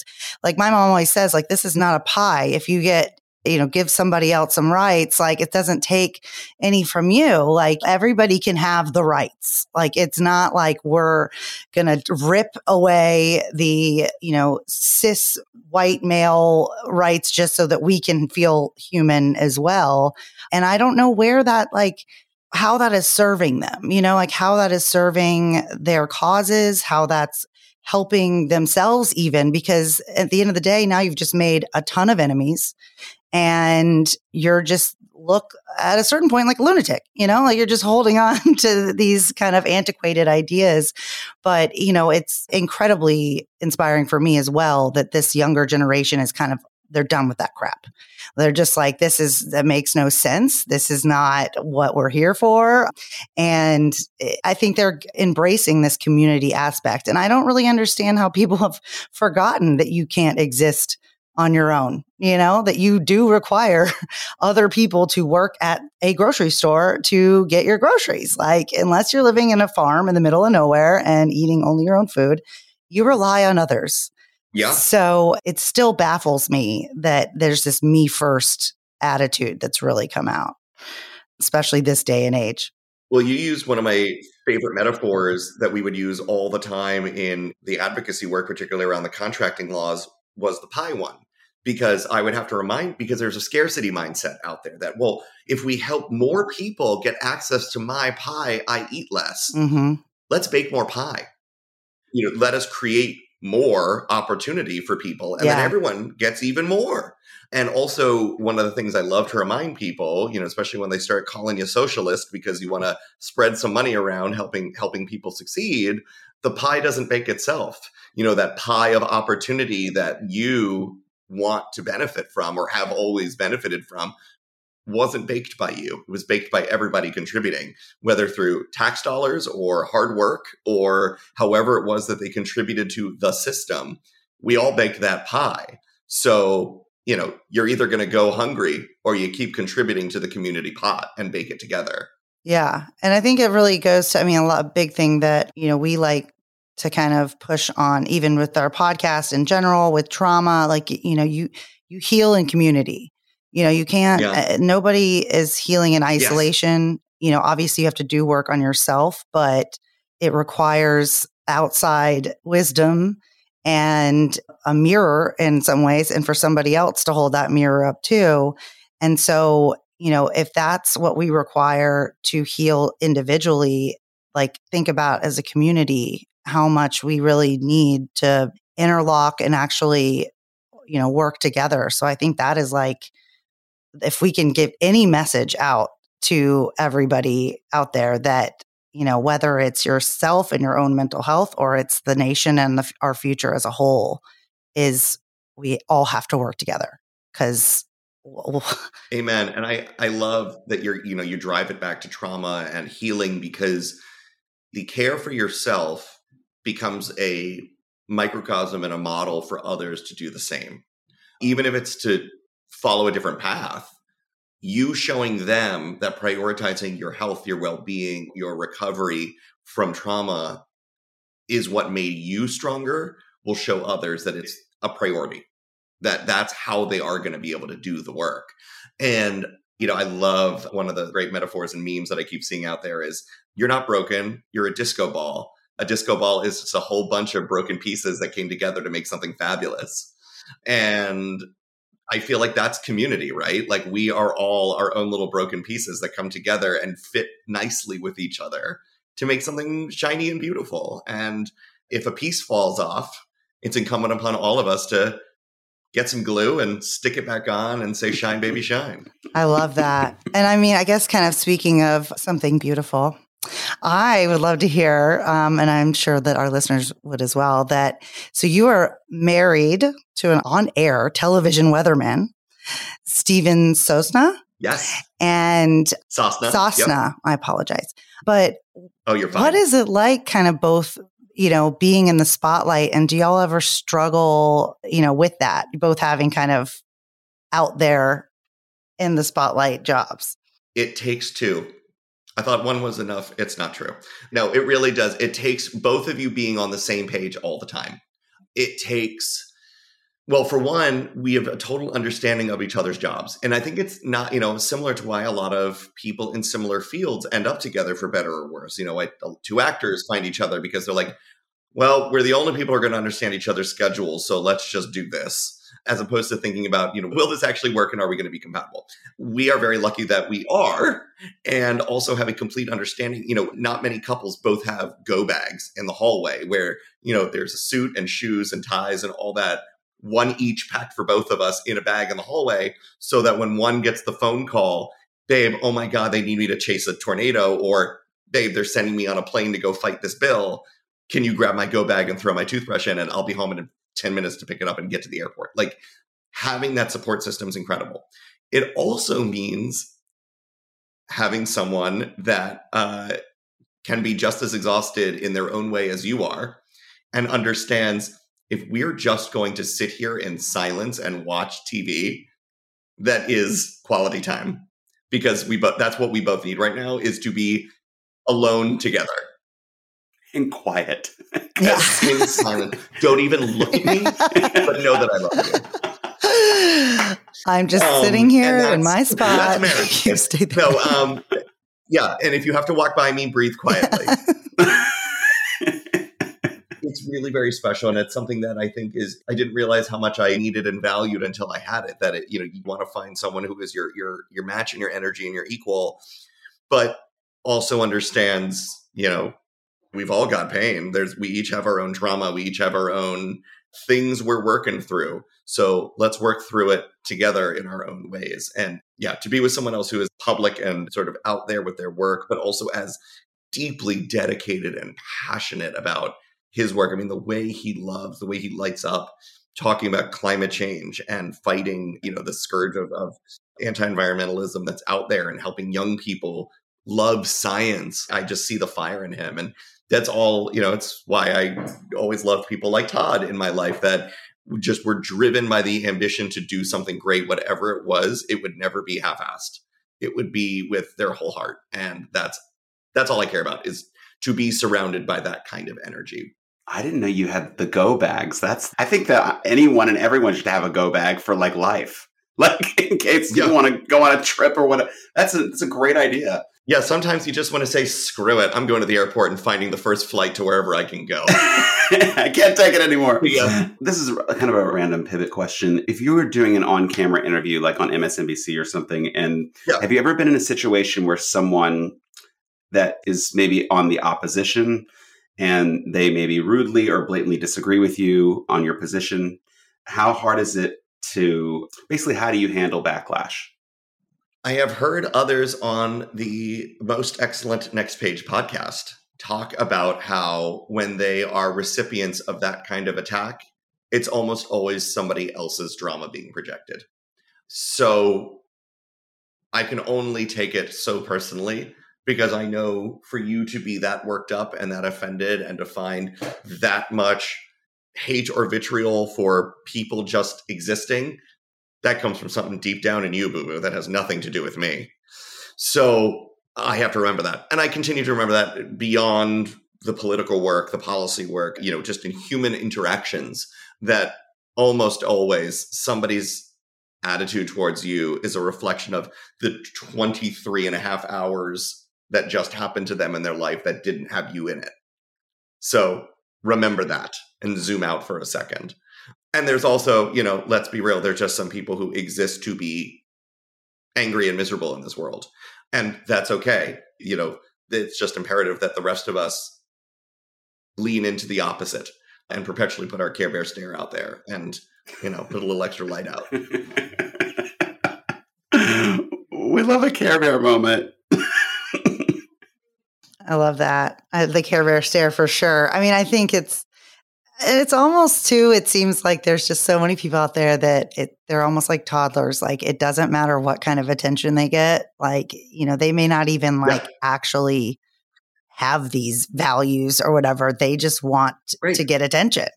like my mom always says, like, this is not a pie. If you get you know, give somebody else some rights. Like it doesn't take any from you. Like everybody can have the rights. Like it's not like we're going to rip away the, you know, cis white male rights just so that we can feel human as well. And I don't know where that like, how that is serving them, you know, like how that is serving their causes, how that's helping themselves even because at the end of the day now you've just made a ton of enemies and you're just look at a certain point like a lunatic, you know, like you're just holding on to these kind of antiquated ideas. But, you know, it's incredibly inspiring for me as well that this younger generation is kind of, they're done with that crap. They're just like, this is, that makes no sense. This is not what we're here for. And eh, I think they're embracing this community aspect. And I don't really understand how people have forgotten that you can't exist on your own, you know, that you do require other people to work at a grocery store to get your groceries. Like, unless you're living in a farm in the middle of nowhere and eating only your own food, you rely on others. Yeah. So it still baffles me that there's this me first attitude that's really come out, especially this day and age. Well, you used one of my favorite metaphors that we would use all the time in the advocacy work, particularly around the contracting laws, was the pie one because I would have to remind because there's a scarcity mindset out there that well, if we help more people get access to my pie, I eat less. Mm-hmm. Let's bake more pie. You know, let us create more opportunity for people, and Yeah. then everyone gets even more. And also, one of the things I love to remind people, you know, especially when they start calling you socialist because you want to spread some money around helping helping people succeed, the pie doesn't bake itself. You know, that pie of opportunity that you want to benefit from or have always benefited from wasn't baked by you. It was baked by everybody contributing, whether through tax dollars or hard work or however it was that they contributed to the system. We all baked that pie. So, you know, you're either going to go hungry or you keep contributing to the community pot and bake it together. Yeah. And I think it really goes to, I mean, a lot, of big thing that, you know, we like to kind of push on, even with our podcast in general, with trauma, like, you know, you, you heal in community. You know, you can't, Yeah. uh, nobody is healing in isolation. You know, obviously you have to do work on yourself, but it requires outside wisdom and a mirror in some ways, and for somebody else to hold that mirror up too. And so, you know, if that's what we require to heal individually, like think about as a community how much we really need to interlock and actually, you know, work together. So I think that is like, if we can give any message out to everybody out there that, you know, whether it's yourself and your own mental health or it's the nation and the, our future as a whole, is we all have to work together because Amen. And I I love that you're you know you drive it back to trauma and healing because the care for yourself becomes a microcosm and a model for others to do the same. Even if it's to follow a different path, you showing them that prioritizing your health, your well-being, your recovery from trauma is what made you stronger will show others that it's a priority that that's how they are going to be able to do the work. And you know, I love one of the great metaphors and memes that I keep seeing out there is you're not broken, you're a disco ball. A disco ball is just a whole bunch of broken pieces that came together to make something fabulous. And I feel like that's community, right? Like we are all our own little broken pieces that come together and fit nicely with each other to make something shiny and beautiful. And if a piece falls off, it's incumbent upon all of us to get some glue and stick it back on and say, shine, baby, shine. I love that. and I mean, I guess kind of speaking of something beautiful, I would love to hear, um, and I'm sure that our listeners would as well, that so you are married to an on air television weatherman, Steven Sosna. Yes. And Sosna. Cessna, Yep. I apologize. But Oh, you're fine. what is it like kind of both, you know, being in the spotlight and do y'all ever struggle, you know, with that? Both having kind of out there in the spotlight jobs. It takes two. I thought one was enough. It's not true. No, it really does. It takes both of you being on the same page all the time. It takes, well, for one, we have a total understanding of each other's jobs. And I think it's not, you know, similar to why a lot of people in similar fields end up together for better or worse. You know, like two actors find each other because they're like, well, we're the only people who are going to understand each other's schedules. So let's just do this. As opposed to thinking about, you know, will this actually work and are we going to be compatible? We are very lucky that we are and also have a complete understanding. You know, not many couples both have go bags in the hallway where, you know, there's a suit and shoes and ties and all that, one each packed for both of us in a bag in the hallway, so that when one gets the phone call, babe, oh my God, they need me to chase a tornado, or babe, they're sending me on a plane to go fight this bill. Can you grab my go bag and throw my toothbrush in and I'll be home in 10 minutes to pick it up and get to the airport? Like having that support system is incredible. It also means having someone that uh, can be just as exhausted in their own way as you are and understands if we're just going to sit here in silence and watch TV, that is quality time because we both that's what we both need right now is to be alone together and quiet. Yeah. in silence. Don't even look at me, but know that I love you. I'm just Um, sitting here in my spot. that's marriage. you stay there. No, um, yeah, and if you have to walk by me, breathe quietly. it's really very special and it's something that i think is i didn't realize how much i needed and valued until i had it that it you know you want to find someone who is your your your match and your energy and your equal but also understands you know we've all got pain there's we each have our own trauma we each have our own things we're working through so let's work through it together in our own ways and yeah to be with someone else who is public and sort of out there with their work but also as deeply dedicated and passionate about his work. I mean, the way he loves, the way he lights up talking about climate change and fighting, you know, the scourge of, of anti-environmentalism that's out there and helping young people love science. I just see the fire in him. And that's all, you know, it's why I always loved people like Todd in my life that just were driven by the ambition to do something great, whatever it was, it would never be half-assed. It would be with their whole heart. And that's that's all I care about is to be surrounded by that kind of energy. I didn't know you had the go bags. That's I think that anyone and everyone should have a go bag for like life. Like in case Yeah. you want to go on a trip or whatever. That's a that's a great idea. Yeah, sometimes you just want to say, screw it. I'm going to the airport and finding the first flight to wherever I can go. I can't take it anymore. Yeah. This is a, kind of a random pivot question. If you were doing an on-camera interview like on MSNBC or something and Yeah. have you ever been in a situation where someone that is maybe on the opposition and they maybe rudely or blatantly disagree with you on your position? How hard is it to basically how do you handle backlash? I have heard others on the Most Excellent Next Page podcast talk about how when they are recipients of that kind of attack, it's almost always somebody else's drama being projected. So I can only take it so personally because I know for you to be that worked up and that offended and to find that much hate or vitriol for people just existing, that comes from something deep down in you, boo boo, that has nothing to do with me. So I have to remember that. And I continue to remember that beyond the political work, the policy work, you know, just in human interactions, that almost always somebody's attitude towards you is a reflection of the 23 and a half hours that just happened to them in their life that didn't have you in it. So remember that and zoom out for a second. And there's also, you know, let's be real, there's just some people who exist to be angry and miserable in this world. And that's okay. You know, it's just imperative that the rest of us lean into the opposite and perpetually put our Care Bear stare out there and, you know, put a little extra light out. we love a Care Bear moment. I love that. I, the Care Bear stare for sure. I mean, I think it's it's almost too it seems like there's just so many people out there that it, they're almost like toddlers like it doesn't matter what kind of attention they get like you know they may not even like actually have these values or whatever they just want right. to get attention.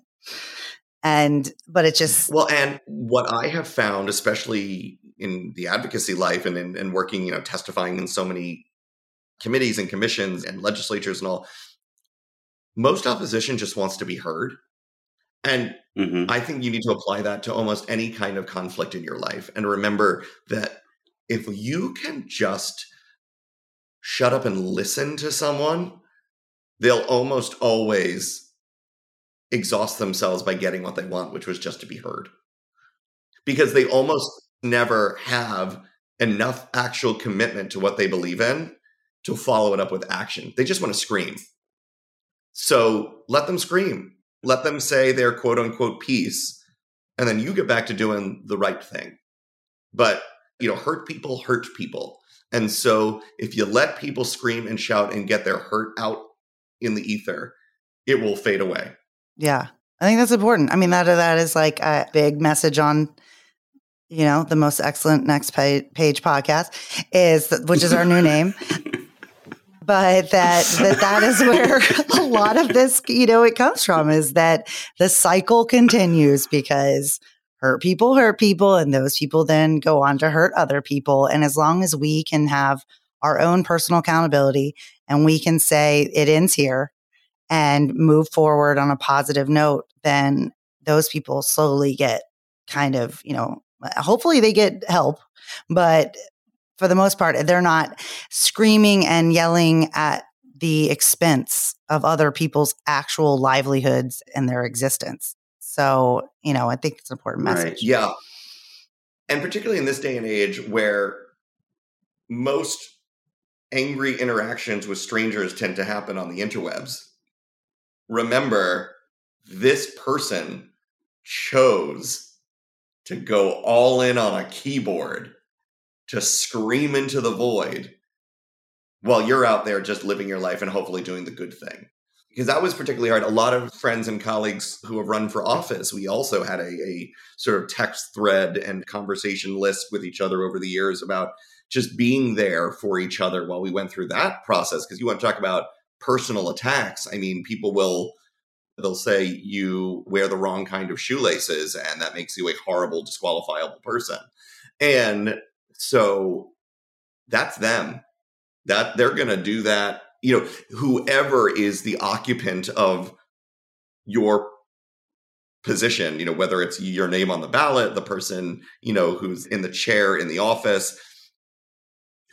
And but it just well and what i have found especially in the advocacy life and in and working you know testifying in so many committees and commissions and legislatures and all most opposition just wants to be heard and mm-hmm. I think you need to apply that to almost any kind of conflict in your life. And remember that if you can just shut up and listen to someone, they'll almost always exhaust themselves by getting what they want, which was just to be heard. Because they almost never have enough actual commitment to what they believe in to follow it up with action. They just want to scream. So let them scream let them say their quote unquote piece, and then you get back to doing the right thing. But, you know, hurt people hurt people. And so if you let people scream and shout and get their hurt out in the ether, it will fade away. Yeah. I think that's important. I mean, that that is like a big message on, you know, the most excellent next page, page podcast is, which is our new name. But that that that is where a lot of this you know it comes from is that the cycle continues because hurt people hurt people and those people then go on to hurt other people. And as long as we can have our own personal accountability and we can say it ends here and move forward on a positive note then those people slowly get kind of you know hopefully they get help but for the most part, they're not screaming and yelling at the expense of other people's actual livelihoods and their existence. So, you know, I think it's an important message. Right. Yeah. And particularly in this day and age where most angry interactions with strangers tend to happen on the interwebs, remember this person chose to go all in on a keyboard to scream into the void while you're out there just living your life and hopefully doing the good thing. Because that was particularly hard. A lot of friends and colleagues who have run for office, we also had a, a sort of text thread and conversation list with each other over the years about just being there for each other while we went through that process. Because you want to talk about personal attacks. I mean, people will they'll say you wear the wrong kind of shoelaces and that makes you a horrible disqualifiable person and so that's them. That they're going to do that. You know, whoever is the occupant of your position, you know, whether it's your name on the ballot, the person, you know, who's in the chair in the office,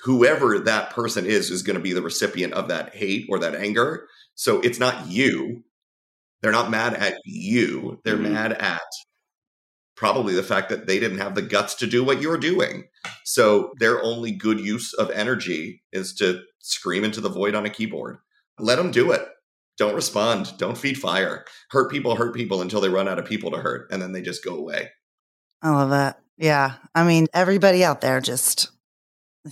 whoever that person is is going to be the recipient of that hate or that anger. So it's not you. They're not mad at you. They're mm-hmm. mad at probably the fact that they didn't have the guts to do what you're doing. So their only good use of energy is to scream into the void on a keyboard. Let them do it. Don't respond. Don't feed fire. Hurt people hurt people until they run out of people to hurt and then they just go away. I love that. Yeah. I mean, everybody out there just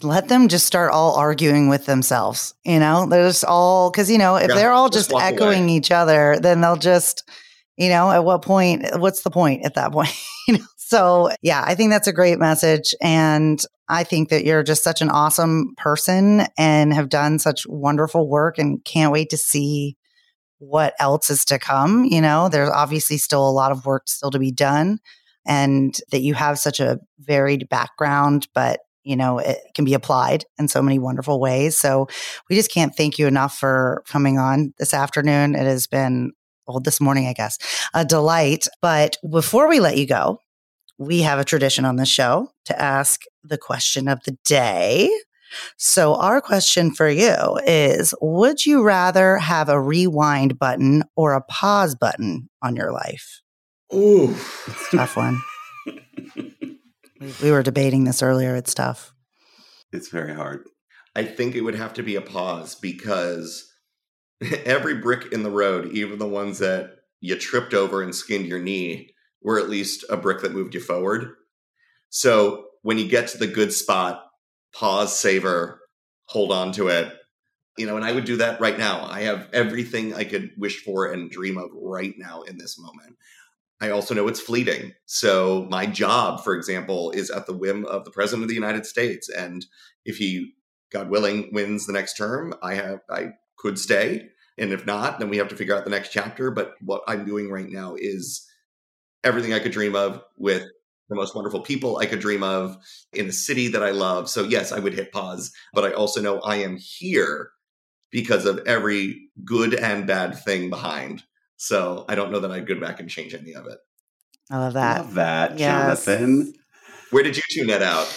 let them just start all arguing with themselves. You know, they're just all because, you know, if yeah, they're all just, just echoing away. each other, then they'll just, you know, at what point, what's the point at that point? you know, so yeah, I think that's a great message. And I think that you're just such an awesome person and have done such wonderful work and can't wait to see what else is to come. You know, there's obviously still a lot of work still to be done and that you have such a varied background, but you know, it can be applied in so many wonderful ways. So we just can't thank you enough for coming on this afternoon. It has been well, this morning, I guess, a delight. But before we let you go, we have a tradition on the show to ask the question of the day. So, our question for you is Would you rather have a rewind button or a pause button on your life? Ooh, tough one. we were debating this earlier. It's tough. It's very hard. I think it would have to be a pause because every brick in the road, even the ones that you tripped over and skinned your knee, were at least a brick that moved you forward. So when you get to the good spot, pause, savor, hold on to it, You know, and I would do that right now. I have everything I could wish for and dream of right now in this moment. I also know it's fleeting. So my job, for example, is at the whim of the president of the United States. And if he, God willing, wins the next term, I have I could stay. And if not, then we have to figure out the next chapter. But what I'm doing right now is everything I could dream of with the most wonderful people I could dream of in a city that I love. So, yes, I would hit pause, but I also know I am here because of every good and bad thing behind. So, I don't know that I'd go back and change any of it. I love that. Love that, Yes. Jonathan. Where did you tune that out?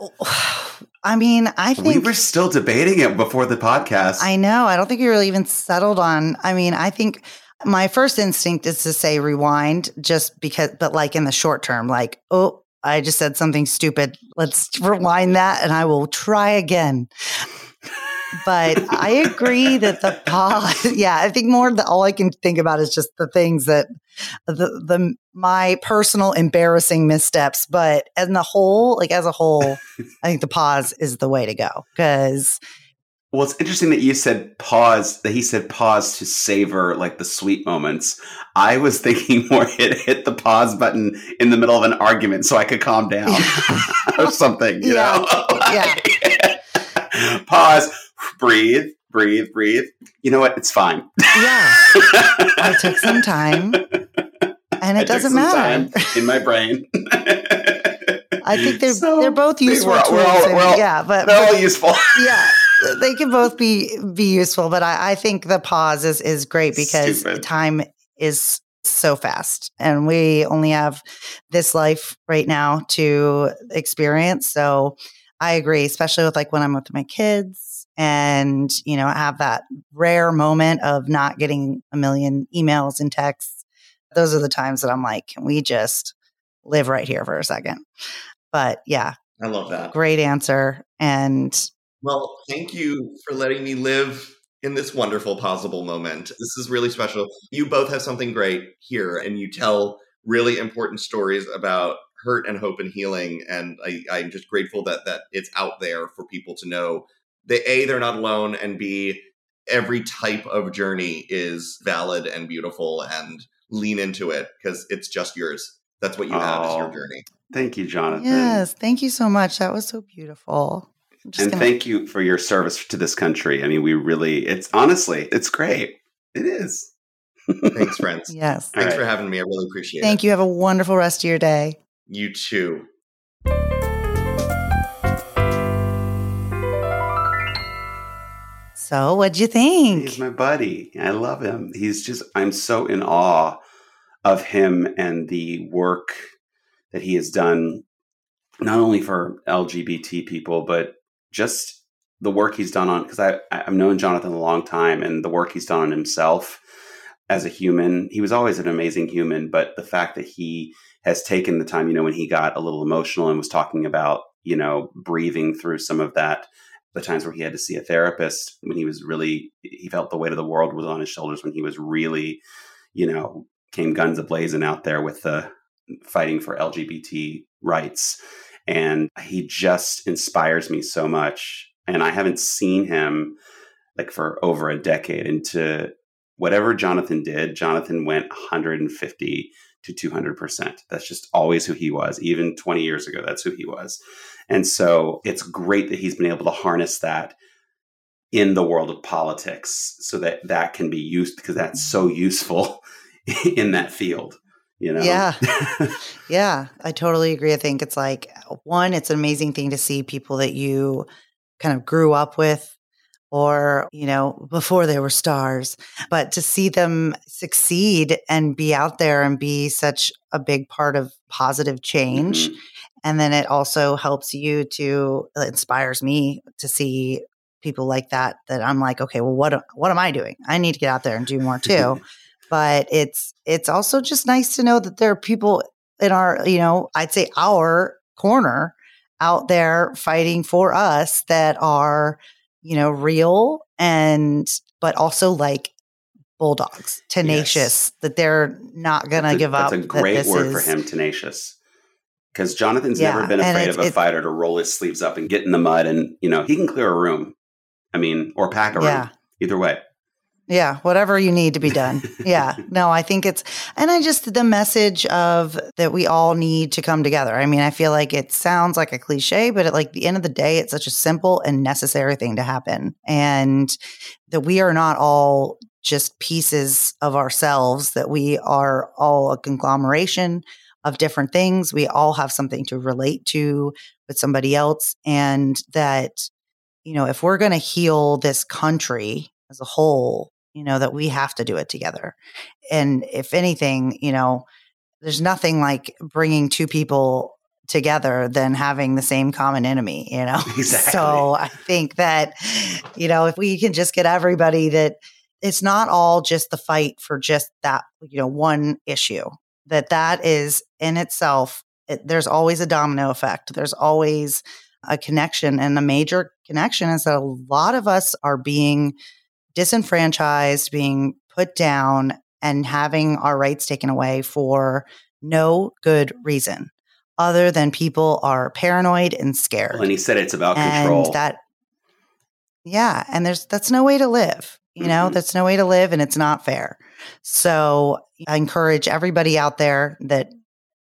I mean, I think We were still debating it before the podcast. I know. I don't think we really even settled on. I mean, I think my first instinct is to say rewind just because, but like in the short term, like, oh, I just said something stupid. Let's rewind that and I will try again. But I agree that the pause, yeah, I think more the all I can think about is just the things that the the my personal embarrassing missteps. But as the whole, like as a whole, I think the pause is the way to go because Well, it's interesting that you said pause, that he said pause to savor like the sweet moments. I was thinking more hit, hit the pause button in the middle of an argument so I could calm down or something, you Yeah. know? Yeah. pause, breathe, breathe, breathe. You know what? It's fine. yeah. I took some time and it took doesn't matter. in my brain. I think they're So, they're both useful we're- tools. we're all- and- we're all- yeah, but, They're all but useful. yeah, they can both be be useful. But I, I think the pause is is great because Stupid. time is so fast, and we only have this life right now to experience. So I agree, especially with like when I'm with my kids and you know have that rare moment of not getting a million emails and texts. Those are the times that I'm like, can we just live right here for a second? But yeah, I love that. great answer. And Well, thank you for letting me live in this wonderful possible moment. This is really special. You both have something great here, and you tell really important stories about hurt and hope and healing. And I, I'm just grateful that that it's out there for people to know that a they're not alone, and b every type of journey is valid and beautiful, and lean into it because it's just yours. That's what you have is your Oh. journey. Thank you, Jonathan. yes, thank you so much. That was so beautiful. And gonna- thank you for your service to this country. I mean, we really, it's honestly, it's great. It is. Thanks, friends. yes. Thanks right. for having me. I really appreciate it. Thank you. Have a wonderful rest of your day. You too. So, what'd you think? He's my buddy. I love him. He's just, I'm so in awe of him and the work that he has done, not only for LGBT people, but just the work he's done on, because I've known Jonathan a long time and the work he's done on himself as a human. He was always an amazing human, but the fact that he has taken the time, you know, when he got a little emotional and was talking about, you know, breathing through some of that the times where he had to see a therapist when he was really he felt the weight of the world was on his shoulders when he was really you know came guns a blazing out there with the fighting for lgbt rights. And he just inspires me so much. And i haven't seen him like for over a decade. Into whatever jonathan did jonathan went 150 to 200% that's just always who he was even 20 years ago that's who he was and so it's great that he's been able to harness that in the world of politics so that that can be used because that's so useful in that field, you know? Yeah. Yeah, I totally agree. I think it's like one, it's an amazing thing to see people that you kind of grew up with or, you know, before they were stars, but to see them succeed and be out there and be such a big part of positive change. Mhm. And then it also helps you to it inspires me to see people like that that I'm like, okay, well what what am I doing? I need to get out there and do more too. but it's it's also just nice to know that there are people in our, you know, I'd say our corner out there fighting for us that are, you know, real and but also like bulldogs, tenacious, that they're not going to That's give up. That's a that great this word for him, tenacious. Because Jonathan's Yeah, never been afraid of a fighter to roll his sleeves up and get in the mud, and you know he can clear a room. I mean, or pack a room. Either way. Yeah, whatever you need to be done. yeah. No, I think it's, and I just, the message of that we all need to come together. I mean, I feel like it sounds like a cliche, but at like the end of the day, it's such a simple and necessary thing to happen. And that we are not all just pieces of ourselves, that we are all a conglomeration of different things. We all have something to relate to with somebody else. And that, you know, if we're going to heal this country as a whole, you know, that we have to do it together. And if anything, you know, there's nothing like bringing two people together than having the same common enemy, you know? Exactly. So I think that, you know, if we can just get everybody that it's not all just the fight for just that, you know, one issue, that that is in itself, it, there's always a domino effect. There's always a connection. And the major connection is that a lot of us are being disenfranchised, being put down, and having our rights taken away for no good reason other than people are paranoid and scared. Well, and he said it's about and control. that yeah, and there's that's no way to live. You know, Mhm. that's no way to live and it's not fair. So I encourage everybody out there that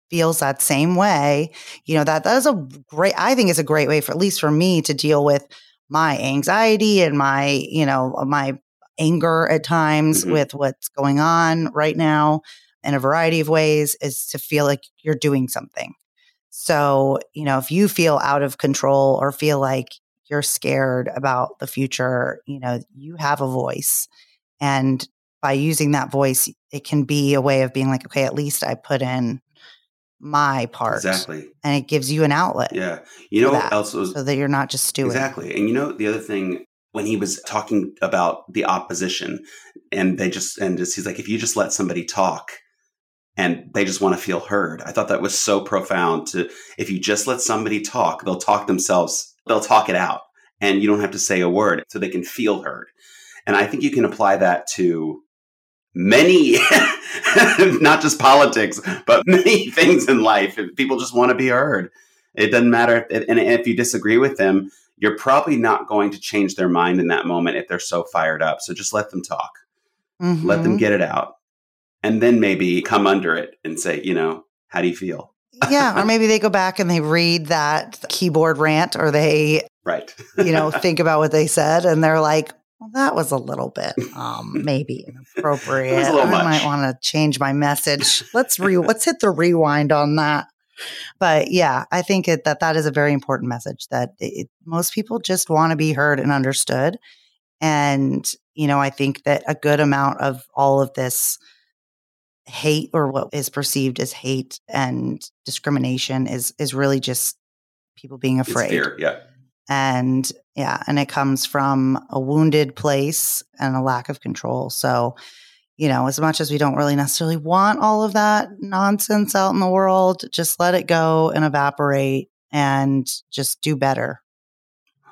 feels that same way, you know, that that is a great I think is a great way for at least for me to deal with my anxiety and my, you know, my anger at times Mhm. with what's going on right now in a variety of ways is to feel like you're doing something. So, you know, if you feel out of control or feel like you're scared about the future, you know, you have a voice. And by using that voice, it can be a way of being like, okay, at least I put in my part. exactly. And it gives you an outlet Yeah. You know that, else was so that you're not just stewing. Exactly. And you know, the other thing, when he was talking about the opposition, and they just, and just, he's like, if you just let somebody talk and they just want to feel heard, I thought that was so profound to, if you just let somebody talk, they'll talk themselves, they'll talk it out, and you don't have to say a word so they can feel heard. And I think you can apply that to many, not just politics, but many things in life. People just want to be heard, it doesn't matter. If, and if you disagree with them, you're probably not going to change their mind in that moment if they're so fired up. So just let them talk, let them Mhm. get it out, and then maybe come under it and say, you know, how do you feel? yeah. Or maybe they go back and they read that keyboard rant or they, Right. you know, think about what they said and they're like, well, that was a little bit um, maybe inappropriate. It was a little I much. might want to change my message. Let's re let's hit the rewind on that. But yeah, I think it, that that is a very important message that it, most people just want to be heard and understood. And you know, I think that a good amount of all of this hate or what is perceived as hate and discrimination is is really just people being afraid fear. Yeah. And yeah and it comes from a wounded place and a lack of control so you know as much as we don't really necessarily want all of that nonsense out in the world just let it go and evaporate and just do better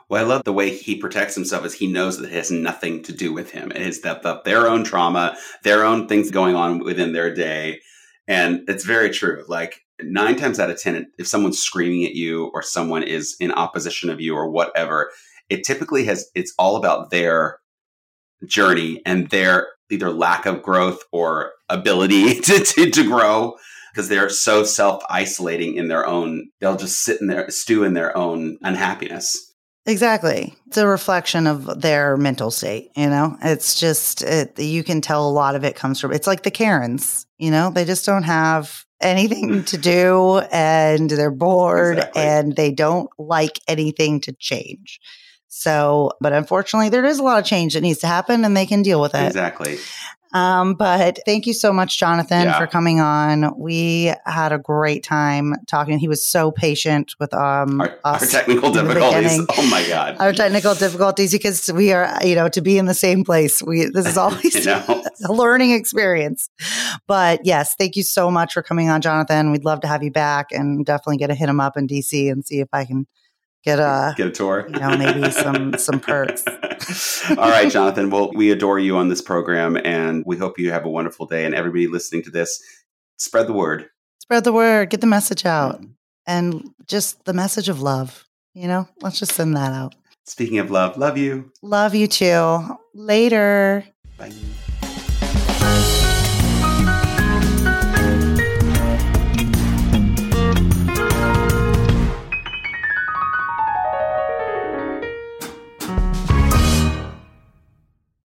Well, I love the way he protects himself is he knows that it has nothing to do with him. It is that, that their own trauma, their own things going on within their day. And it's very true. Like nine times out of 10, if someone's screaming at you or someone is in opposition of you or whatever, it typically has, it's all about their journey and their either lack of growth or ability to, to, to grow because they're so self isolating in their own, they'll just sit in there, stew in their own unhappiness. exactly. It's a reflection of their mental state you know? It's just it, you can tell a lot of it comes from it's like the karens you know? They just don't have anything to do and they're bored Exactly. and they don't like anything to change so but unfortunately there is a lot of change that needs to happen and they can deal with it Exactly. Um, but thank you so much, Jonathan, Yeah. for coming on. We had a great time talking. He was so patient with um Our, our technical difficulties. Oh my god. our technical difficulties because we are, you know, to be in the same place. We this is always a learning experience. But yes, thank you so much for coming on, Jonathan. We'd love to have you back and definitely get to hit him up in DC and see if I can get a Get a tour. you know maybe some some perks. All right, Jonathan. Well, we adore you on this program and we hope you have a wonderful day. And everybody listening to this, spread the word. Spread the word, get the message out, mm-hmm. and just the message of love. You know, let's just send that out. Speaking of love, love you. Love you too. Later. Bye.